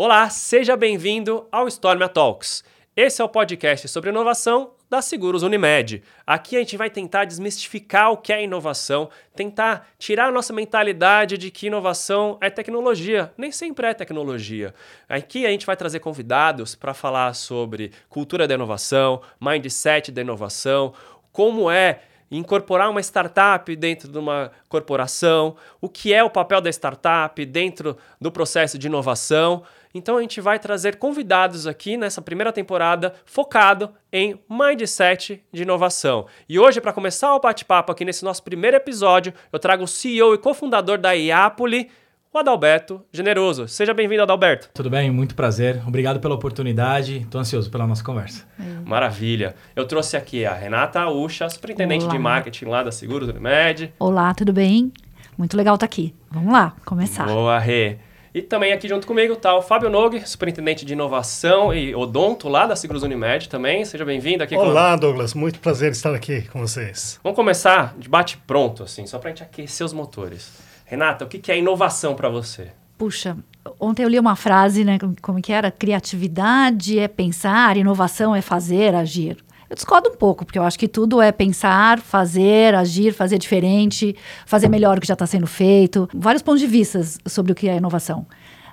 Olá, seja bem-vindo ao Stormia Talks. Esse é o podcast sobre inovação da Seguros Unimed. Aqui a gente vai tentar desmistificar o que é inovação, tentar tirar a nossa mentalidade de que inovação é tecnologia. Nem sempre é tecnologia. Aqui a gente vai trazer convidados para falar sobre cultura da inovação, mindset da inovação, como é incorporar uma startup dentro de uma corporação, o que é o papel da startup dentro do processo de inovação. Então a gente vai trazer convidados aqui nessa primeira temporada focado em mindset de inovação. E hoje, para começar o bate-papo aqui nesse nosso primeiro episódio, eu trago o CEO e cofundador da Iapoli, o Adalberto Generoso. Seja bem-vindo, Adalberto. Tudo bem, muito prazer. Obrigado pela oportunidade. Estou ansioso pela nossa conversa. Maravilha. Eu trouxe aqui a Renata Ucha, superintendente Olá. de marketing lá da Seguros Unimed. Olá, tudo bem? Muito legal estar aqui. Vamos lá, começar. Boa, Rê. E também aqui junto comigo está o Fábio Nogue, superintendente de inovação e odonto lá da Seguros Unimed também. Seja bem-vindo aqui. com- Olá, Douglas. Muito prazer estar aqui com vocês. Vamos começar de bate pronto, assim, só para a gente aquecer os motores. Renata, o que que é inovação para você? Puxa, ontem eu li uma frase, né? como- Como que era? Criatividade é pensar, inovação é fazer, agir. Eu discordo um pouco, porque eu acho que tudo é pensar, fazer, agir, fazer diferente, fazer melhor o que já está sendo feito. Vários pontos de vista sobre o que é inovação.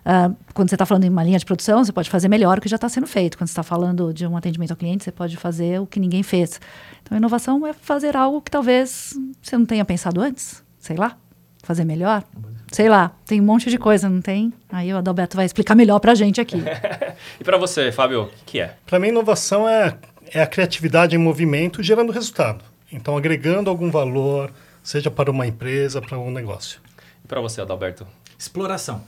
Ah, quando você está falando em uma linha de produção, você pode fazer melhor o que já está sendo feito. Quando você está falando de um atendimento ao cliente, você pode fazer o que ninguém fez. Então, inovação é fazer algo que talvez você não tenha pensado antes, sei lá, fazer melhor. Sei lá, tem um monte de coisa, não tem? Aí o Adalberto vai explicar melhor pra gente aqui. E para você, Fábio, o que, que é? Para mim, inovação é, é a criatividade em movimento gerando resultado. Então, agregando algum valor, seja para uma empresa, para um negócio. E para você, Adalberto? Exploração.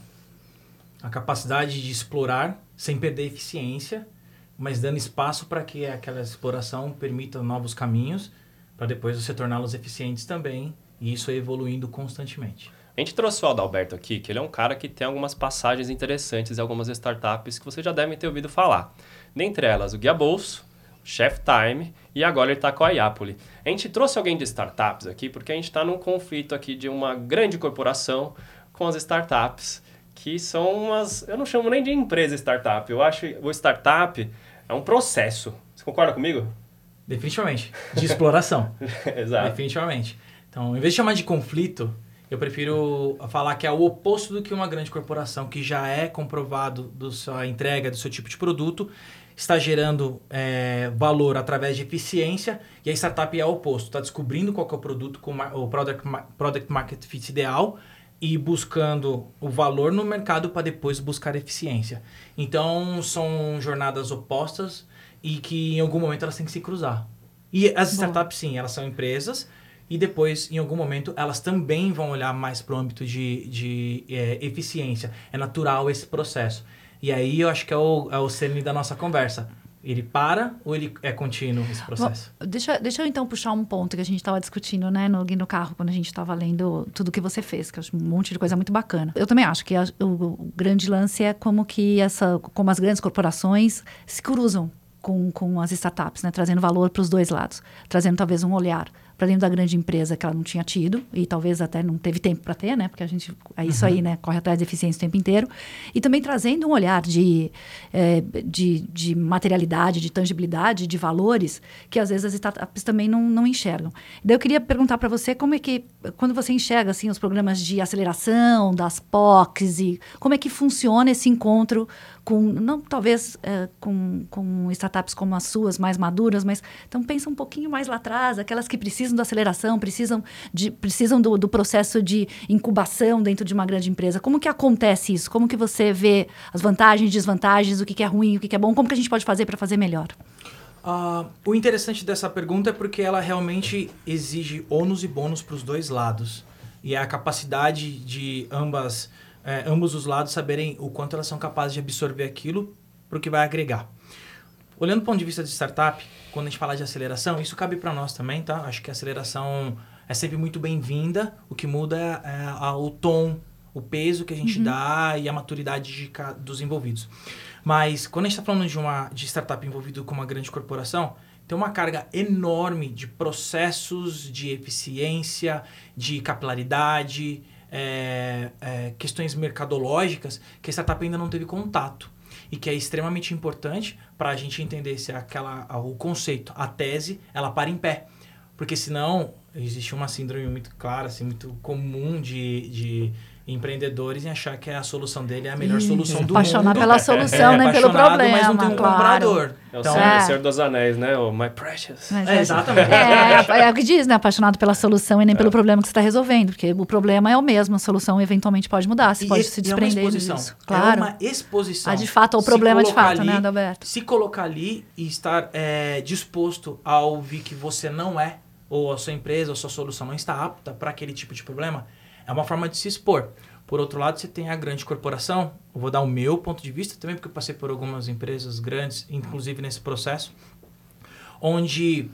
A capacidade de explorar sem perder eficiência, mas dando espaço para que aquela exploração permita novos caminhos, para depois você torná-los eficientes também, e isso evoluindo constantemente. A gente trouxe o Adalberto aqui, que ele é um cara que tem algumas passagens interessantes em algumas startups que você já deve ter ouvido falar. Dentre elas, o Guia Bolso, Chef Time e agora ele está com a Iapoli. A gente trouxe alguém de startups aqui porque a gente está num conflito aqui de uma grande corporação com as startups, que são umas... Eu não chamo nem de empresa startup, eu acho que o startup é um processo. Você concorda comigo? Definitivamente. De exploração. Exato. Definitivamente. Então, em vez de chamar de conflito, eu prefiro falar que é o oposto do que uma grande corporação que já é comprovado da sua entrega, do seu tipo de produto, está gerando é, valor através de eficiência e a startup é o oposto, está descobrindo qual é o produto com o product, product market fit ideal e buscando o valor no mercado para depois buscar eficiência. Então, são jornadas opostas e que em algum momento elas têm que se cruzar. E as startups, sim, elas são empresas e depois, em algum momento, elas também vão olhar mais para o âmbito de, de é, eficiência. É natural esse processo. E aí eu acho que é o, é o cerne da nossa conversa. Ele para ou ele é contínuo esse processo? Deixa, deixa eu então puxar um ponto que a gente estava discutindo, né, no, no carro, quando a gente estava lendo tudo que você fez, que eu acho um monte de coisa muito bacana. Eu também acho que a- o, o grande lance é como que essa, como as grandes corporações se cruzam com, com as startups, né, trazendo valor para os dois lados, trazendo talvez um olhar para dentro da grande empresa que ela não tinha tido e talvez até não teve tempo para ter, né? Porque a gente é isso aí, né? Corre atrás de eficiência o tempo inteiro e também trazendo um olhar de, eh, de, de materialidade, de tangibilidade, de valores que às vezes as startups também não, não enxergam. Daí eu queria perguntar para você como é que quando você enxerga assim os programas de aceleração das POCs e como é que funciona esse encontro com não talvez eh, com, com startups como as suas mais maduras, mas então pensa um pouquinho mais lá atrás, aquelas que precisam da aceleração, precisam de precisam do, do processo de incubação dentro de uma grande empresa. Como que acontece isso? Como que você vê as vantagens, desvantagens, o que, que é ruim, o que, que é bom? Como que a gente pode fazer para fazer melhor? Ah, o interessante dessa pergunta é porque ela realmente exige ônus e bônus para os dois lados. E é a capacidade de ambas, eh, ambos os lados saberem o quanto elas são capazes de absorver aquilo para o que vai agregar. Olhando do ponto de vista de startup, quando a gente fala de aceleração, isso cabe para nós também, tá? Acho que a aceleração é sempre muito bem-vinda. O que muda é a- o tom, o peso que a gente dá e a maturidade de dos envolvidos. Mas quando a gente está falando de uma de startup envolvido com uma grande corporação, tem uma carga enorme de processos, de eficiência, de capilaridade, é, é, questões mercadológicas que a startup ainda não teve contato e que é extremamente importante para a gente entender se aquela, o conceito, a tese, ela para em pé. Porque senão existe uma síndrome muito clara, assim, muito comum de, de empreendedores em achar que a solução dele é a melhor solução do apaixonar mundo. pela solução, é, nem pelo problema. Mas não tem um claro. comprador. É o Então, Senhor, É. o Senhor dos Anéis, né? O My Precious. Mas É, exatamente. É, é o que diz, né? Apaixonado pela solução e nem pelo problema que você está resolvendo. Porque o problema é o mesmo, a solução eventualmente pode mudar. Você E pode esse- se e é uma desprender exposição. disso. É Claro. uma exposição. Ah, de fato, é o problema de fato, né, Adalberto? Se colocar ali e estar é, disposto a ouvir que você não é, ou a sua empresa, ou a sua solução não está apta para aquele tipo de problema, é uma forma de se expor. Por outro lado, você tem a grande corporação. Eu vou dar o meu ponto de vista também, porque eu passei por algumas empresas grandes, inclusive nesse processo, onde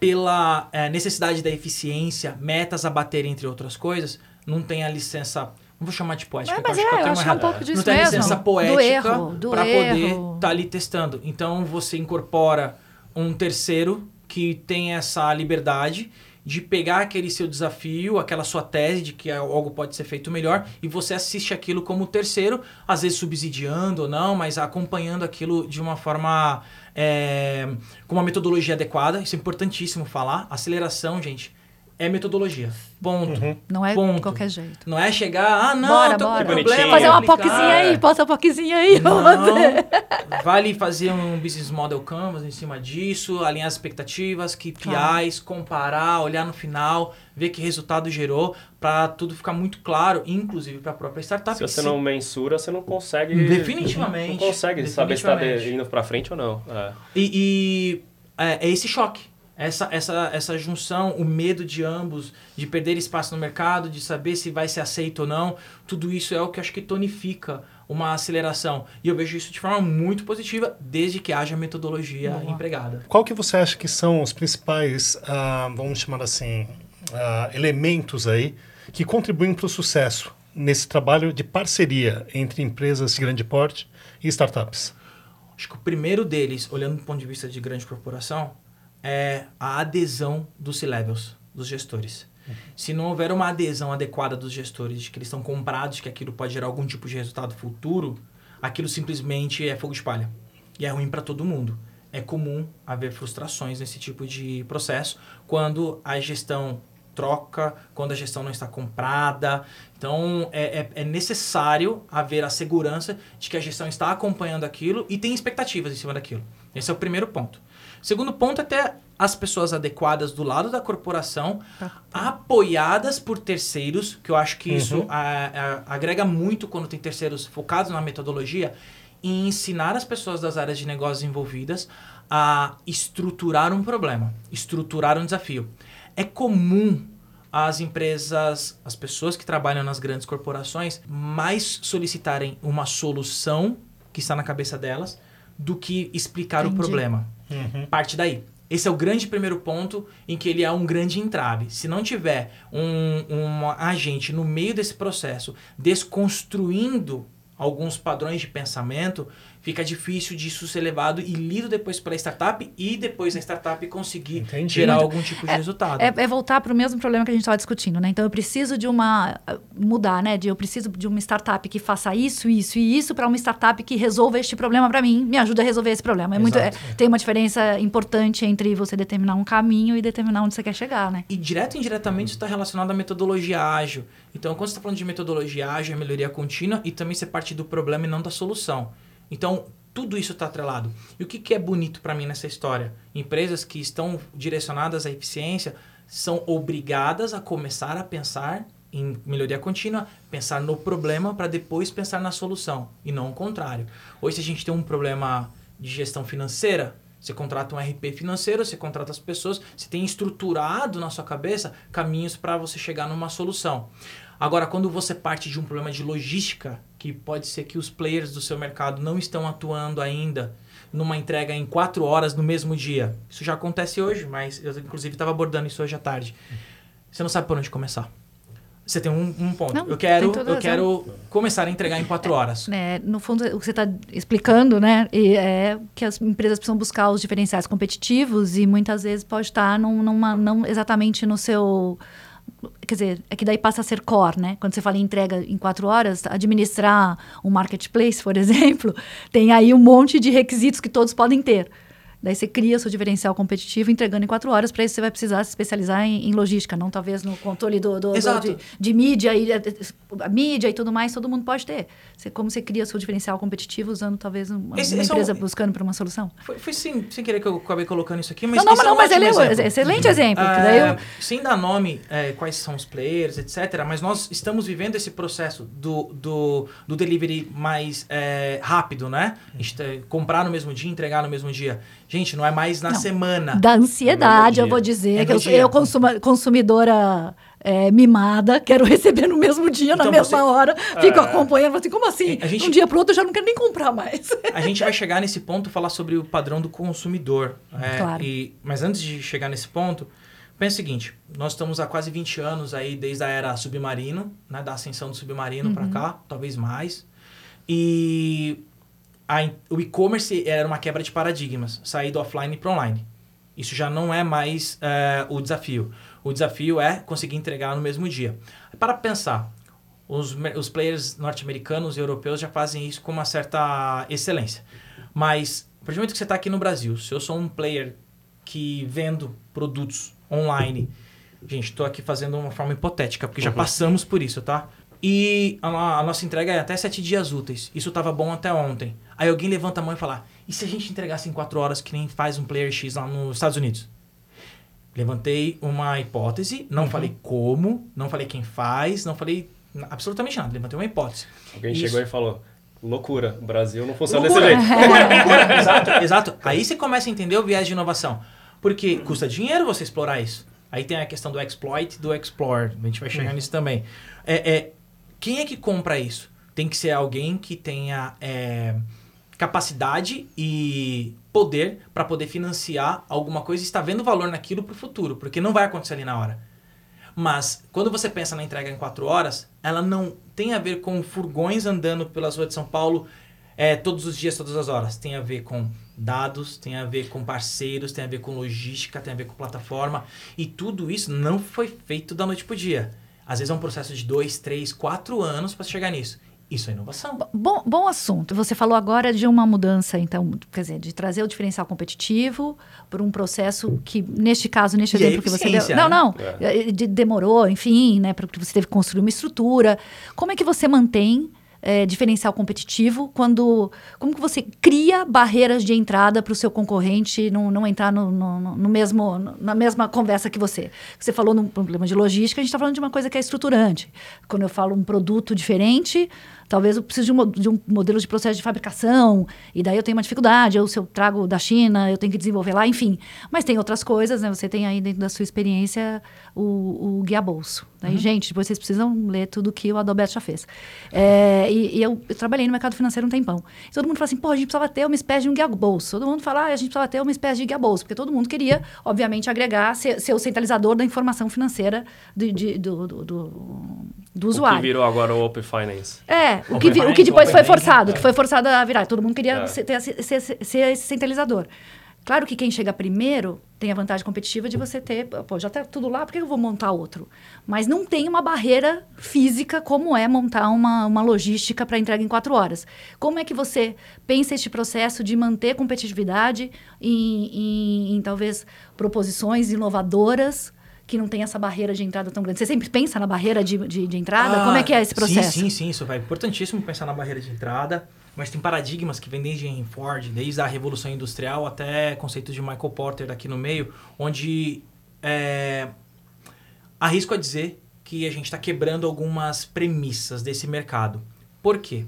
pela é, necessidade da eficiência, metas a bater, entre outras coisas, não tem a licença. Não vou chamar de poética, É, mas acho que é, eu acho que é um pouco disso Não tem a mesmo. licença poética para poder estar ali testando. Então você incorpora um terceiro que tem essa liberdade de pegar aquele seu desafio, aquela sua tese de que algo pode ser feito melhor e você assiste aquilo como terceiro, às vezes subsidiando ou não, mas acompanhando aquilo de uma forma é, com uma metodologia adequada. Isso é importantíssimo falar. Aceleração, gente, é metodologia. Ponto. Não é Ponto. de qualquer jeito. Não é chegar, ah, não, Bora, tô bora. problema. Fazer uma poquezinha aí, bota uma poquezinha aí. Não, vale fazer um business model canvas em cima disso, alinhar as expectativas, KPIs, Claro. comparar, olhar no final, ver que resultado gerou, para tudo ficar muito claro, inclusive para a própria startup. Se você não mensura, você não consegue. Definitivamente. Não consegue saber se está Definitivamente. indo pra frente ou não. É. E, e é, é esse choque. Essa, essa, essa junção, o medo de ambos, de perder espaço no mercado, de saber se vai ser aceito ou não, tudo isso é o que acho que tonifica uma aceleração. E eu vejo isso de forma muito positiva, desde que haja metodologia Boa. empregada. Qual que você acha que são os principais, ah, vamos chamar assim, ah, elementos aí que contribuem para o sucesso nesse trabalho de parceria entre empresas de grande porte e startups? Acho que o primeiro deles, olhando do ponto de vista de grande corporação, é a adesão dos C-levels, dos gestores. Se não houver uma adesão adequada dos gestores, de que eles estão comprados, que aquilo pode gerar algum tipo de resultado futuro, aquilo simplesmente é fogo de palha. E é ruim para todo mundo. É comum haver frustrações nesse tipo de processo quando a gestão troca, quando a gestão não está comprada. Então, é, é, é necessário haver a segurança de que a gestão está acompanhando aquilo e tem expectativas em cima daquilo. Esse é o primeiro ponto. Segundo ponto é ter as pessoas adequadas do lado da corporação, apoiadas por terceiros, que eu acho que isso a- a- agrega muito quando tem terceiros focados na metodologia, e ensinar as pessoas das áreas de negócios envolvidas a estruturar um problema, estruturar um desafio. É comum as empresas, as pessoas que trabalham nas grandes corporações, mais solicitarem uma solução que está na cabeça delas do que explicar o Entendi. problema. Parte daí. Esse é o grande primeiro ponto em que ele é um grande entrave. Se não tiver um, um agente no meio desse processo desconstruindo alguns padrões de pensamento, fica difícil disso ser levado e lido depois pela startup e depois a startup conseguir Entendi. gerar Muito- algum tipo de resultado. É, é voltar para o mesmo problema que a gente estava discutindo, né? Então eu preciso de uma mudar, né? De eu preciso de uma startup que faça isso, isso e isso para uma startup que resolva este problema para mim, me ajuda a resolver esse problema. É muito, é- tem uma diferença importante entre você determinar um caminho e determinar onde você quer chegar, né? E direto e indiretamente está relacionado à metodologia ágil. Então, quando você está falando de metodologia ágil, é melhoria contínua e também ser parte do problema e não da solução. Então, tudo isso está atrelado. E o que, que é bonito para mim nessa história? Empresas que estão direcionadas à eficiência são obrigadas a começar a pensar em melhoria contínua, pensar no problema para depois pensar na solução e não o contrário. Hoje, se a gente tem um problema de gestão financeira, você contrata um RP financeiro, você contrata as pessoas, você tem estruturado na sua cabeça caminhos para você chegar numa solução. Agora, quando você parte de um problema de logística, que pode ser que os players do seu mercado não estão atuando ainda numa entrega em quatro horas no mesmo dia. Isso já acontece hoje, mas eu inclusive estava abordando isso hoje à tarde. Você não sabe por onde começar. Você tem um, um ponto. Não, eu quero, eu quero começar a entregar em quatro horas. É, no fundo, o que você está explicando, né, é que as empresas precisam buscar os diferenciais competitivos e muitas vezes pode estar num- numa, não exatamente no seu quer dizer, é que daí passa a ser core, né? Quando você fala em entrega em quatro horas, administrar um marketplace, por exemplo, tem aí um monte de requisitos que todos podem ter. Daí você cria seu diferencial competitivo entregando em quatro horas. Para isso, você vai precisar se especializar em, em logística, não talvez no controle do, do, do de, de, mídia e a mídia e tudo mais. Todo mundo pode ter. Você, como você cria seu diferencial competitivo usando talvez uma, esse, uma esse empresa é um, buscando por uma solução? Foi, foi sem, sem querer que eu acabei colocando isso aqui, mas não, não, não, é um mas ele é um excelente exemplo. É, eu... Sem dar nome, é, quais são os players, etc. Mas nós estamos vivendo esse processo do, do, do delivery mais é, rápido, né? A gente, comprar no mesmo dia, entregar no mesmo dia. Gente, não é mais na não, semana. Da ansiedade, eu vou dizer. É que eu, eu consuma, consumidora é, mimada, quero receber no mesmo dia, então, na mesma você, hora. Fico uh, acompanhando, assim, como assim? Gente, um dia pro outro eu já não quero nem comprar mais. A gente vai chegar nesse ponto, falar sobre o padrão do consumidor. É, claro. E, mas antes de chegar nesse ponto, pensa o seguinte, nós estamos há quase 20 anos aí, desde a era submarino, né, da ascensão do submarino uhum. para cá, talvez mais. E a, o e-commerce era uma quebra de paradigmas, sair do offline para online. Isso já não é mais é, o desafio. O desafio é conseguir entregar no mesmo dia. Para pensar, os, os players norte-americanos e europeus já fazem isso com uma certa excelência. Mas, a partir do momento que você está aqui no Brasil, se eu sou um player que vendo produtos online, gente, estou aqui fazendo uma forma hipotética, porque uhum. já passamos por isso, tá? E a, a, nossa entrega é até sete dias úteis. Isso estava bom até ontem. Aí alguém levanta a mão e fala: e se a gente entregasse em quatro horas que nem faz um player X lá nos Estados Unidos? Levantei uma hipótese, não uhum. falei como, não falei quem faz, não falei absolutamente nada. Levantei uma hipótese. Alguém Isso. chegou e falou: loucura, o Brasil não funciona loucura. desse jeito. Loucura, loucura. exato, exato. Aí você começa a entender o viés de inovação. Porque custa dinheiro você explorar isso. Aí tem a questão do exploit e do explore. A gente vai chegar uhum. nisso também. É, é, quem é que compra isso? Tem que ser alguém que tenha é, capacidade e poder para poder financiar alguma coisa e está vendo valor naquilo para o futuro, porque não vai acontecer ali na hora. Mas quando você pensa na entrega em quatro horas, ela não tem a ver com furgões andando pelas ruas de São Paulo é, todos os dias, todas as horas. Tem a ver com dados, tem a ver com parceiros, tem a ver com logística, tem a ver com plataforma. E tudo isso não foi feito da noite para o dia. Às vezes é um processo de dois, três, quatro anos para chegar nisso. Isso é inovação. Bom, bom assunto. Você falou agora de uma mudança, então, quer dizer, de trazer o diferencial competitivo por um processo que, neste caso, neste e exemplo que você deu. Né? Não, não. É. De, demorou, enfim, né? Porque você teve que construir uma estrutura. Como é que você mantém é, diferencial competitivo quando como que você cria barreiras de entrada para o seu concorrente não, não entrar no, no, no, mesmo na mesma conversa que você? Você falou num problema de logística a gente está falando de uma coisa que é estruturante. Quando eu falo um produto diferente talvez eu precise de um, de um modelo de processo de fabricação, e daí eu tenho uma dificuldade, ou se eu trago da China, eu tenho que desenvolver lá, enfim. Mas tem outras coisas, né? Você tem aí dentro da sua experiência o, o guia bolso. Daí, uhum. gente, depois vocês precisam ler tudo que o Adalberto já fez. É, e, e eu, eu, trabalhei no mercado financeiro um tempão. E todo mundo fala assim, pô, a gente precisava ter uma espécie de um guia bolso. Todo mundo fala, ah, a gente precisava ter uma espécie de guia bolso, porque todo mundo queria, obviamente, agregar, ser, ser o centralizador da informação financeira de, de, do, do, do, do usuário. O que virou agora o Open Finance. É, o que, o que depois foi forçado, que foi forçado a virar. Todo mundo queria é. ser, ser, ser, ser esse centralizador. Claro que quem chega primeiro tem a vantagem competitiva de você ter, pô, já tá tudo lá, por que eu vou montar outro? Mas não tem uma barreira física como é montar uma, uma logística para entrega em quatro horas. Como é que você pensa este processo de manter competitividade em, em, em talvez proposições inovadoras que não tem essa barreira de entrada tão grande. Você sempre pensa na barreira de, de, de entrada? Ah, Como é que é esse processo? Sim, sim, sim. Isso é importantíssimo pensar na barreira de entrada. Mas tem paradigmas que vêm desde Henry Ford, desde a Revolução Industrial até conceitos de Michael Porter aqui no meio, onde é, arrisco a dizer que a gente está quebrando algumas premissas desse mercado. Por quê?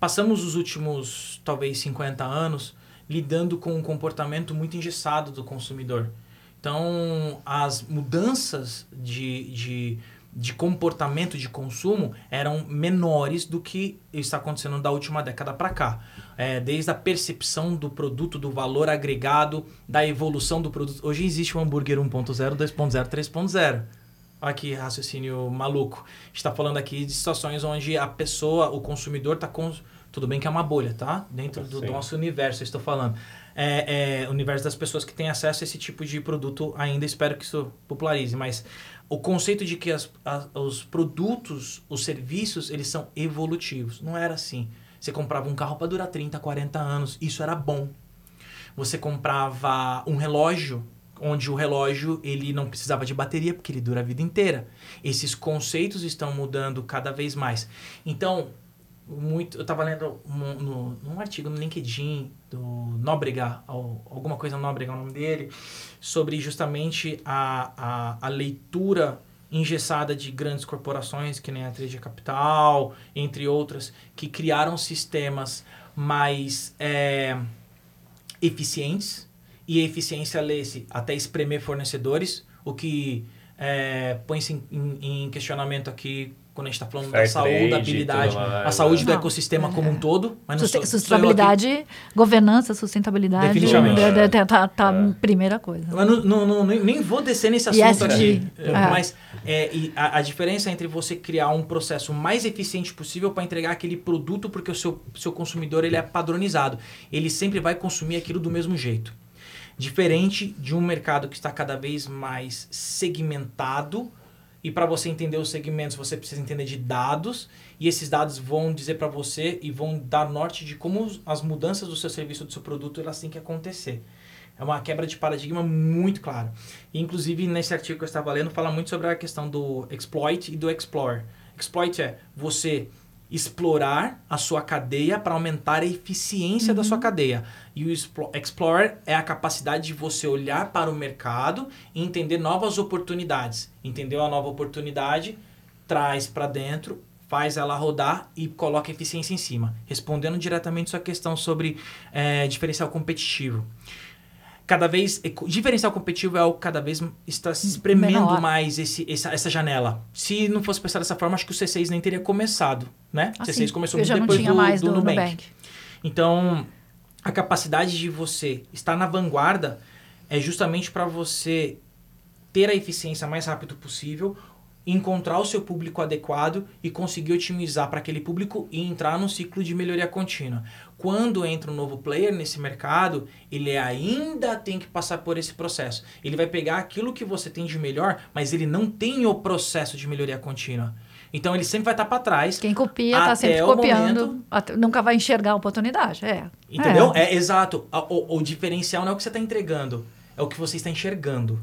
Passamos os últimos, talvez, 50 anos lidando com um comportamento muito engessado do consumidor. Então, as mudanças de, de, de comportamento de consumo eram menores do que está acontecendo da última década para cá. É, desde a percepção do produto, do valor agregado, da evolução do produto. Hoje existe o hambúrguer 1.0, 2.0, 3.0. Olha que raciocínio maluco. está falando aqui de situações onde a pessoa, o consumidor, está com. Tudo bem que é uma bolha, tá? Dentro do nosso universo, eu estou falando é, é, universo das pessoas que têm acesso a esse tipo de produto ainda. Espero que isso popularize. Mas o conceito de que as, os produtos, os serviços, eles são evolutivos. Não era assim. Você comprava um carro para durar 30, 40 anos. Isso era bom. Você comprava um relógio, onde o relógio ele não precisava de bateria, porque ele dura a vida inteira. Esses conceitos estão mudando cada vez mais. Então, muito, eu estava lendo um, num artigo no LinkedIn do Nóbrega, alguma coisa Nóbrega é o nome dele, sobre justamente a, a, a leitura engessada de grandes corporações, que nem a 3G Capital, entre outras, que criaram sistemas mais é, eficientes, e eficiência lê-se até espremer fornecedores, o que é, põe-se em- em questionamento aqui quando a gente está falando Fair da saúde, da habilidade, mais, a saúde né? do Não, ecossistema é. como um todo. Mas não Susten- sustentabilidade, governança, sustentabilidade. Definitivamente. é, é, tá, tá- tá É. primeira coisa. Eu não, não- não- nem, nem vou descer nesse assunto ESG, aqui. é. Mas é, e a, a diferença entre você criar um processo mais eficiente possível para entregar aquele produto, porque o seu, seu consumidor ele é padronizado. Ele sempre vai consumir aquilo do mesmo jeito. Diferente de um mercado que está cada vez mais segmentado. E para você entender os segmentos, você precisa entender de dados. E esses dados vão dizer para você e vão dar norte de como as mudanças do seu serviço, do seu produto, elas têm que acontecer. É uma quebra de paradigma muito clara. E, inclusive, nesse artigo que eu estava lendo, fala muito sobre a questão do exploit e do explore. Exploit é você explorar a sua cadeia para aumentar a eficiência da sua cadeia. E o explo- explore é a capacidade de você olhar para o mercado e entender novas oportunidades. Entendeu a nova oportunidade, traz para dentro, faz ela rodar e coloca eficiência em cima. Respondendo diretamente sua questão sobre eh, diferencial competitivo cada vez eco- diferencial competitivo é o que cada vez está se espremendo Menor. mais esse, essa, essa janela. Se não fosse pensar dessa forma, acho que o C6 nem teria começado, né? O Assim, C6 começou muito depois do, mais do do, Nubank. Nubank. Então, a capacidade de você estar na vanguarda é justamente para você ter a eficiência mais rápido possível, encontrar o seu público adequado e conseguir otimizar para aquele público e entrar num ciclo de melhoria contínua. Quando entra um novo player nesse mercado, ele ainda tem que passar por esse processo. Ele vai pegar aquilo que você tem de melhor, mas ele não tem o processo de melhoria contínua. Então ele sempre vai estar para trás. Quem copia está sempre copiando, momento- até- nunca vai enxergar a oportunidade. É. Entendeu? É. É, exato. O, o diferencial não é o que você está entregando, é o que você está enxergando.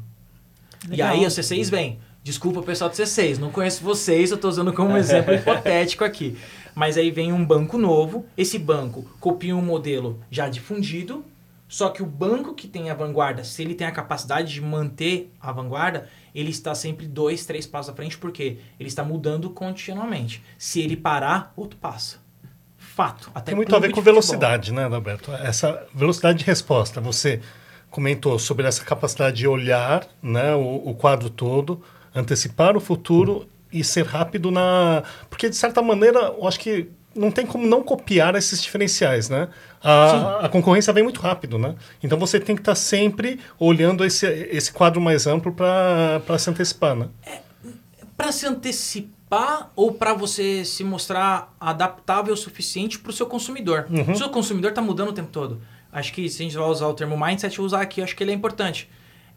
E Legal. aí o C6 vem. Desculpa pessoal do C6, não conheço vocês, eu estou usando como exemplo hipotético aqui. Mas aí vem um banco novo, esse banco copia um modelo já difundido, só que o banco que tem a vanguarda, se ele tem a capacidade de manter a vanguarda, ele está sempre dois, três passos à frente, porque ele está mudando continuamente. Se ele parar, outro passa. Fato. Até Tem muito a ver com de futebol. velocidade, né, Adalberto? Essa velocidade de resposta. Você comentou sobre essa capacidade de olhar né, o, o quadro todo, antecipar o futuro e ser rápido na. Porque, de certa maneira, eu acho que não tem como não copiar esses diferenciais, né? A, a concorrência vem muito rápido, né? Então você tem que estar sempre olhando esse, esse quadro mais amplo para se antecipar, né? Para se antecipar ou para você se mostrar adaptável o suficiente para o seu consumidor. O seu consumidor está mudando o tempo todo. Acho que se a gente vai usar o termo mindset, usar aqui, acho que ele é importante.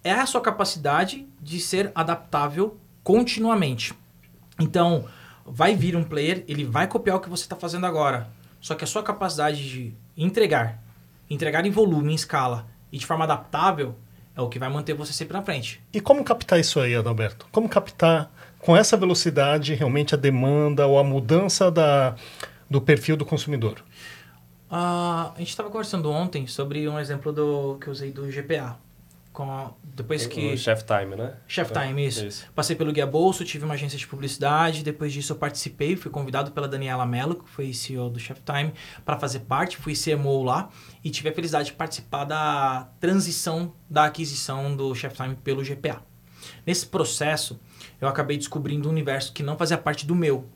É a sua capacidade de ser adaptável continuamente. Então, vai vir um player, ele vai copiar o que você está fazendo agora. Só que a sua capacidade de entregar, entregar em volume, em escala e de forma adaptável, é o que vai manter você sempre na frente. E como captar isso aí, Adalberto? Como captar com essa velocidade realmente a demanda ou a mudança da, do perfil do consumidor? Ah, a gente estava conversando ontem sobre um exemplo do que eu usei do GPA. Com depois que. O Chef Time, né? Chef Time, isso. Passei pelo Guia Bolso, tive uma agência de publicidade. Depois disso, eu participei, fui convidado pela Daniela Mello, que foi CEO do Chef Time, para fazer parte. Fui CMO lá e tive a felicidade de participar da transição da aquisição do Chef Time pelo GPA. Nesse processo, eu acabei descobrindo um universo que não fazia parte do meu.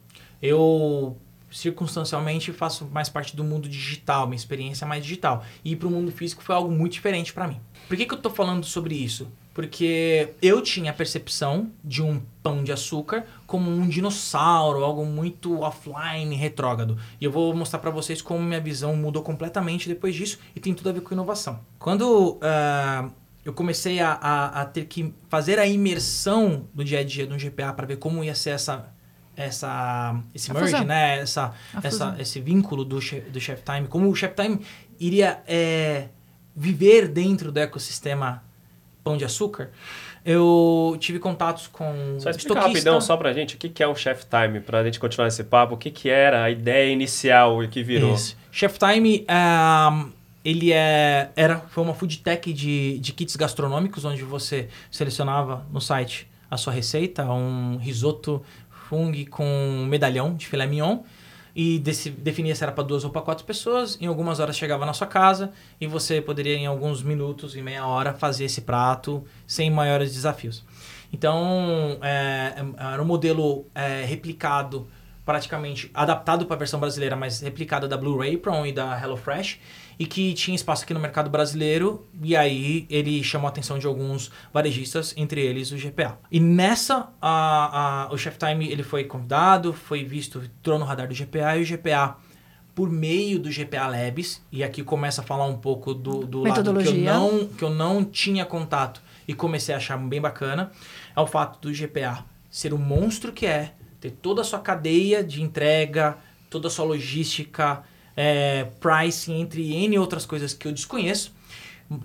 Eu circunstancialmente faço mais parte do mundo digital, minha experiência é mais digital. E ir para o mundo físico foi algo muito diferente para mim. Por que, que eu estou falando sobre isso? Porque eu tinha a percepção de um pão de açúcar como um dinossauro, algo muito offline, retrógrado. E eu vou mostrar para vocês como minha visão mudou completamente depois disso e tem tudo a ver com inovação. Quando ah, eu comecei a, a, a, ter que fazer a imersão do dia a dia no GPA para ver como ia ser essa, essa esse A merge, fusão. né? Essa, A essa, fusão. esse vínculo do, do Chef Time, como o Chef Time iria é, viver dentro do ecossistema Pão de Açúcar. Eu tive contatos com Só explica rapidão só pra gente o que que é o Chef Time, pra gente continuar esse papo. O que que era a ideia inicial e que virou? Isso. Chef Time, ah, ele é, era, foi uma food tech de, de kits gastronômicos, onde você selecionava no site a sua receita, um risoto com medalhão de filé mignon, e definia se era para duas ou para quatro pessoas. Em algumas horas chegava na sua casa e você poderia, em alguns minutos e meia hora, fazer esse prato sem maiores desafios. Então, é, era um modelo é, replicado praticamente adaptado para a versão brasileira, mas replicada da Blue Apron e da HelloFresh, e que tinha espaço aqui no mercado brasileiro, e aí ele chamou a atenção de alguns varejistas, entre eles o GPA. E nessa, a, a, o Chef Time ele foi convidado, foi visto, entrou no radar do GPA, e o GPA, por meio do GPA Labs, e aqui começa a falar um pouco do, do lado que eu, não, que eu não tinha contato e comecei a achar bem bacana, é o fato do GPA ser o monstro que é, ter toda a sua cadeia de entrega, toda a sua logística, é, pricing, entre N outras coisas que eu desconheço,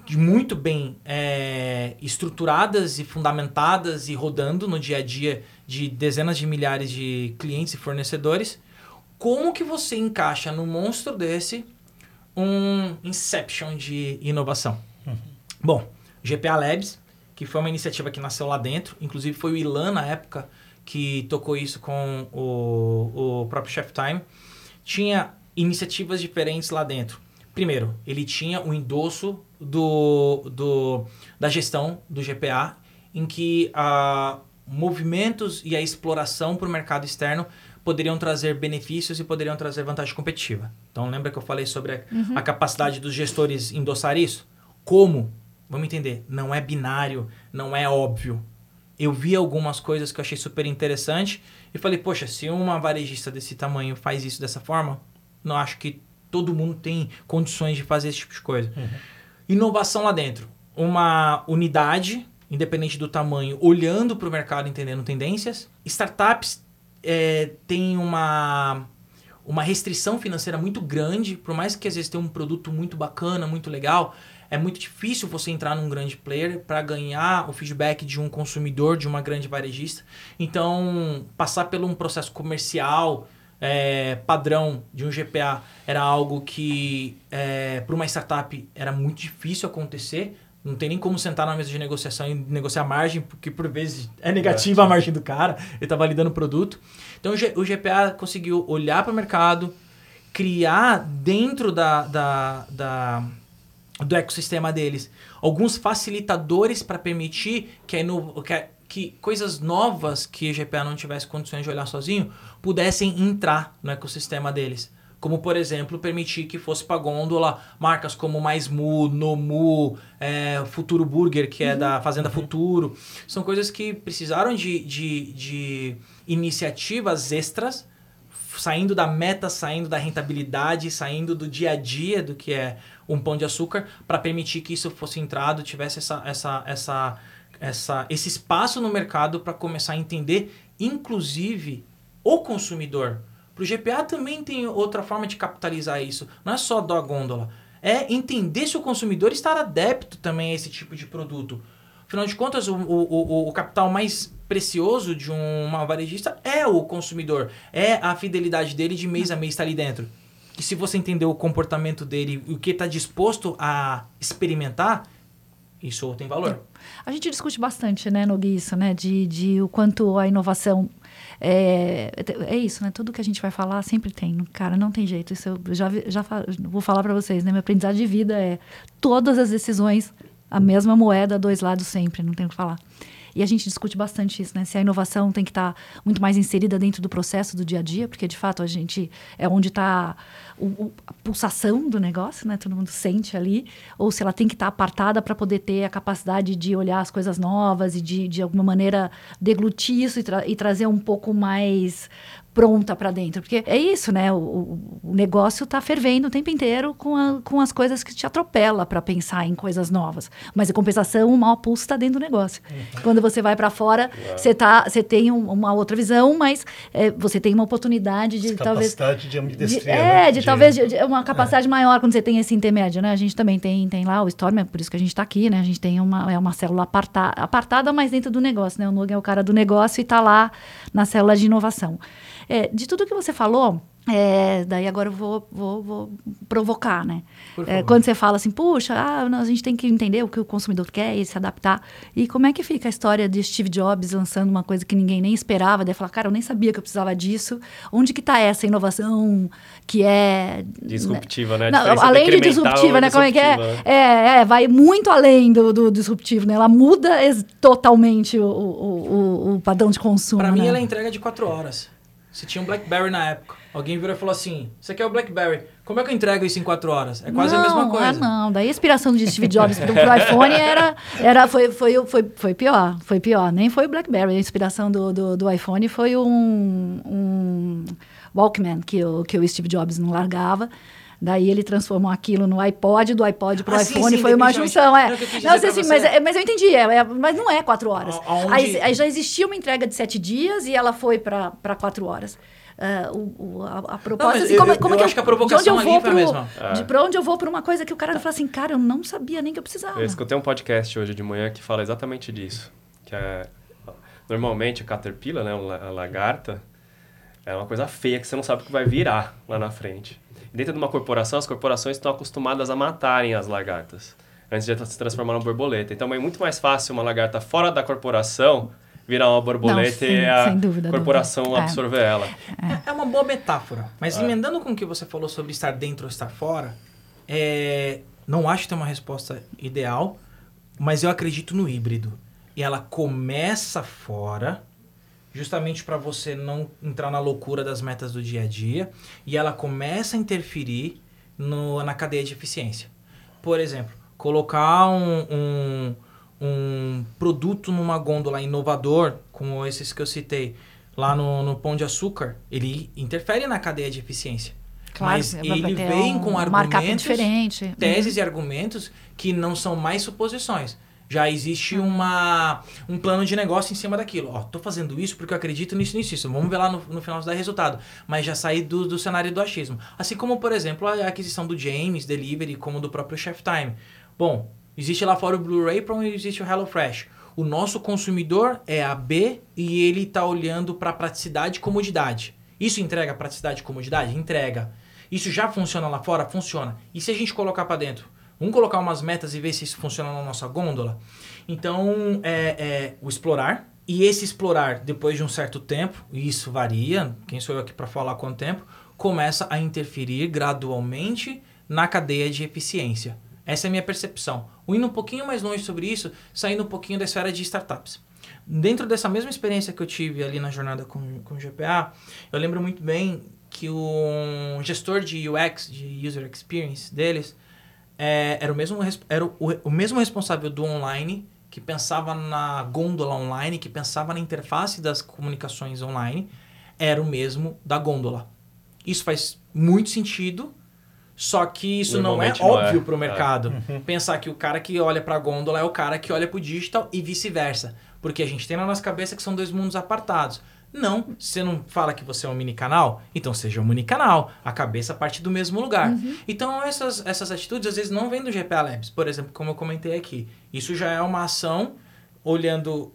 de muito bem é, estruturadas e fundamentadas e rodando no dia a dia de dezenas de milhares de clientes e fornecedores. Como que você encaixa num monstro desse um inception de inovação? Bom, GPA Labs, que foi uma iniciativa que nasceu lá dentro, inclusive foi o Ilan na época que tocou isso com o, o próprio Chef Time, tinha iniciativas diferentes lá dentro. Primeiro, ele tinha o endosso do, do, da gestão do GPA, em que ah, movimentos e a exploração para o mercado externo poderiam trazer benefícios e poderiam trazer vantagem competitiva. Então, lembra que eu falei sobre a, a capacidade dos gestores endossar isso? Como? Vamos entender, não é binário, não é óbvio. Eu vi algumas coisas que eu achei super interessante e falei, poxa, se uma varejista desse tamanho faz isso dessa forma, não acho que todo mundo tem condições de fazer esse tipo de coisa. Inovação lá dentro. Uma unidade, independente do tamanho, olhando para o mercado, entendendo tendências. Startups é, têm uma, uma restrição financeira muito grande, por mais que às vezes tenha um produto muito bacana, muito legal, é muito difícil você entrar num grande player para ganhar o feedback de um consumidor, de uma grande varejista. Então, passar por um processo comercial é, padrão de um GPA era algo que, é, para uma startup, era muito difícil acontecer. Não tem nem como sentar na mesa de negociação e negociar margem, porque por vezes é negativa a margem do cara, ele está validando o produto. Então o GPA conseguiu olhar para o mercado, criar dentro da, da, da- do ecossistema deles alguns facilitadores para permitir que, a ino- que, a- que coisas novas que o GPA não tivesse condições de olhar sozinho pudessem entrar no ecossistema deles. Como, por exemplo, permitir que fosse para gôndola marcas como Mais Mu, Nomu, é, Futuro Burger, que é da Fazenda Futuro. São coisas que precisaram de, de, de iniciativas extras saindo da meta, saindo da rentabilidade, saindo do dia a dia do que é um pão de açúcar, para permitir que isso fosse entrado, tivesse essa, essa, essa, essa, esse espaço no mercado para começar a entender, inclusive, o consumidor. Para o GPA também tem outra forma de capitalizar isso. Não é só da gôndola. É entender se o consumidor está adepto também a esse tipo de produto. Afinal de contas, o, o, o, o capital mais precioso de uma varejista é o consumidor. É a fidelidade dele de mês a mês estar ali dentro. E se você entender o comportamento dele e o que está disposto a experimentar, isso tem valor. A gente discute bastante, né, no Gui, isso, né, de, de o quanto a inovação é, é isso, né? Tudo que a gente vai falar sempre tem, cara, não tem jeito. Isso eu já já vou falar para vocês, né? Meu aprendizado de vida é todas as decisões a mesma moeda, dois lados sempre, não tem o que falar. E a gente discute bastante isso, né? Se a inovação tem que estar muito mais inserida dentro do processo do dia a dia, porque de fato a gente é onde está a pulsação do negócio, né? Todo mundo sente ali, ou se ela tem que estar apartada para poder ter a capacidade de olhar as coisas novas e de, de alguma maneira deglutir isso e, tra- e trazer um pouco mais pronta para dentro. Porque é isso, né? O, o negócio está fervendo o tempo inteiro com, a, com as coisas que te atropela para pensar em coisas novas. Mas em compensação, o mau pulso está dentro do negócio. Uhum. Quando você vai para fora, você tá, você tem um, uma outra visão, mas é, você tem uma oportunidade de Essa talvez capacidade de ambidestria. De, é, né? de, de talvez de, de uma capacidade é. maior quando você tem esse intermédio, né? A gente também tem, tem lá o Storm, é por isso que a gente está aqui, né? A gente tem uma, é uma célula aparta, apartada, mas dentro do negócio, né? O Nug é o cara do negócio e está lá na célula de inovação. É, de tudo que você falou, é, daí agora eu vou, vou, vou provocar, né? É, quando você fala assim, puxa, ah, a gente tem que entender o que o consumidor quer e se adaptar. E como é que fica a história de Steve Jobs lançando uma coisa que ninguém nem esperava? Daí falar, cara, eu nem sabia que eu precisava disso. Onde que está essa inovação que é... Disruptiva, né? Não, além de disruptiva, né? Como é que é? Né? é? É, vai muito além do, do disruptivo, né? Ela muda totalmente o, o, o, o padrão de consumo. Para né? mim, ela é entrega de quatro horas. Você tinha um BlackBerry na época. Alguém virou e falou assim: Você quer o BlackBerry? Como é que eu entrego isso em quatro horas? É quase não, a mesma coisa. Ah, não. Daí a inspiração de Steve Jobs pro, pro iPhone era, era foi, foi, foi, foi pior. Foi pior. Nem foi o BlackBerry. A inspiração do, do, do iPhone foi um, um Walkman que o, que o Steve Jobs não largava. Daí ele transformou aquilo no iPod, do iPod pro Ah, iPhone, sim, sim, foi uma junção. É. O eu Não, sei, sim, mas, você. é- mas eu entendi, é, é- mas não é quatro horas. A- Aí, aí já existia uma entrega de sete dias e ela foi para quatro horas. Ah, o, o- a, a proposta, mas assim, eu- como, eu- como eu que acho que a provocação de onde eu ali vou foi a pro, mesma. de pra onde eu vou para uma coisa que o cara fala assim, cara, eu não sabia nem que eu precisava. Eu escutei um podcast hoje de manhã que fala exatamente disso. Que é, normalmente a caterpillar, né, a lagarta, é uma coisa feia que você não sabe o que vai virar lá na frente. Dentro de uma corporação, as corporações estão acostumadas a matarem as lagartas antes de se transformar numa borboleta. Então é muito mais fácil uma lagarta fora da corporação virar uma borboleta sim, e a dúvida, corporação dúvida. É. absorver ela. É, é uma boa metáfora. Mas emendando com o que você falou sobre estar dentro ou estar fora, é, não acho que tem uma resposta ideal, mas eu acredito no híbrido. E ela começa fora, justamente para você não entrar na loucura das metas do dia a dia, e ela começa a interferir no, na cadeia de eficiência. Por exemplo, colocar um, um, um produto numa gôndola inovador, como esses que eu citei, lá no, no Pão de Açúcar, ele interfere na cadeia de eficiência. Claro, Mas vai ele vem um com argumentos, diferente. teses e argumentos que não são mais suposições. Já existe uma, um plano de negócio em cima daquilo. Ó, tô fazendo isso porque eu acredito nisso, nisso, isso. Vamos ver lá no, no final se dá resultado. Mas já saí do, do cenário do achismo. Assim como, por exemplo, a aquisição do James Delivery, como do próprio Chef Time. Bom, existe lá fora o Blu-ray, para onde existe o HelloFresh. O nosso consumidor é a B e ele está olhando para praticidade e comodidade. Isso entrega praticidade e comodidade? Entrega. Isso já funciona lá fora? Funciona. E se a gente colocar para dentro? Vamos colocar umas metas e ver se isso funciona na nossa gôndola? Então, é, é o explorar. E esse explorar, depois de um certo tempo, e isso varia, quem sou eu aqui para falar quanto tempo, começa a interferir gradualmente na cadeia de eficiência. Essa é a minha percepção. O indo um pouquinho mais longe sobre isso, saindo um pouquinho da esfera de startups. Dentro dessa mesma experiência que eu tive ali na jornada com, com o GPA, eu lembro muito bem que o gestor de UX, de User Experience deles, é, era, o mesmo, era o, o mesmo responsável do online, que pensava na gôndola online, que pensava na interface das comunicações online, era o mesmo da gôndola. Isso faz muito sentido, só que isso não é não é. óbvio para o É. mercado. Pensar que o cara que olha para a gôndola é o cara que olha para o digital e vice-versa. Porque a gente tem na nossa cabeça que são dois mundos apartados. Não, você não fala que você é um mini canal? Então seja um mini canal. A cabeça parte do mesmo lugar. Então essas, essas atitudes às vezes não vêm do GPA Labs. Por exemplo, como eu comentei aqui. Isso já é uma ação olhando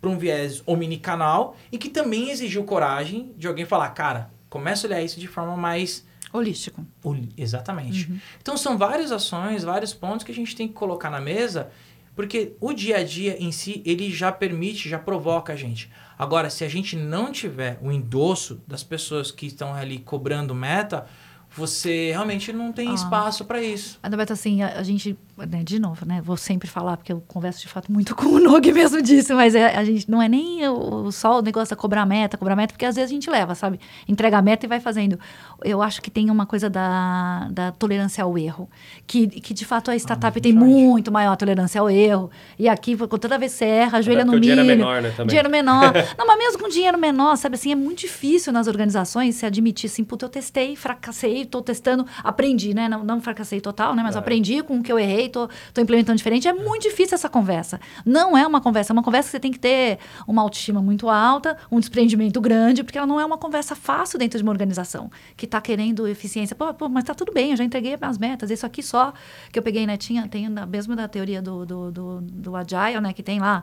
para um viés omnicanal e que também exigiu coragem de alguém falar, cara, começa a olhar isso de forma mais Holístico. Ol- Exatamente. Então são várias ações, vários pontos que a gente tem que colocar na mesa, porque o dia a dia em si, ele já permite, já provoca a gente. Agora, se a gente não tiver o endosso das pessoas que estão ali cobrando meta, você realmente não tem espaço para isso. Adalberto, assim, a, a gente, né, de novo, né? Vou sempre falar, porque eu converso de fato muito com o Nog mesmo disso, mas é, a gente não é nem o, só o negócio da cobrar meta, cobrar meta, porque às vezes a gente leva, sabe? Entrega a meta e vai fazendo. Eu acho que tem uma coisa da, da tolerância ao erro, que, que de fato a startup ah, tem muito maior tolerância ao erro. E aqui, toda vez que você erra, ajoelha no milho. dinheiro é menor, né? Também. Dinheiro menor. não, mas mesmo com dinheiro menor, sabe assim, é muito difícil nas organizações se admitir assim, puta, eu testei, fracassei, estou testando, aprendi, né? Não, não fracassei total, né? Mas aprendi com o que eu errei, tô, tô implementando diferente. É muito difícil essa conversa. Não é uma conversa, é uma conversa que você tem que ter uma autoestima muito alta, um desprendimento grande, porque ela não é uma conversa fácil dentro de uma organização que está querendo eficiência. Pô, pô, mas tá tudo bem, eu já entreguei as metas. Isso aqui só que eu peguei, né? Tinha, tem mesmo da teoria do, do, do, do Agile, né? Que tem lá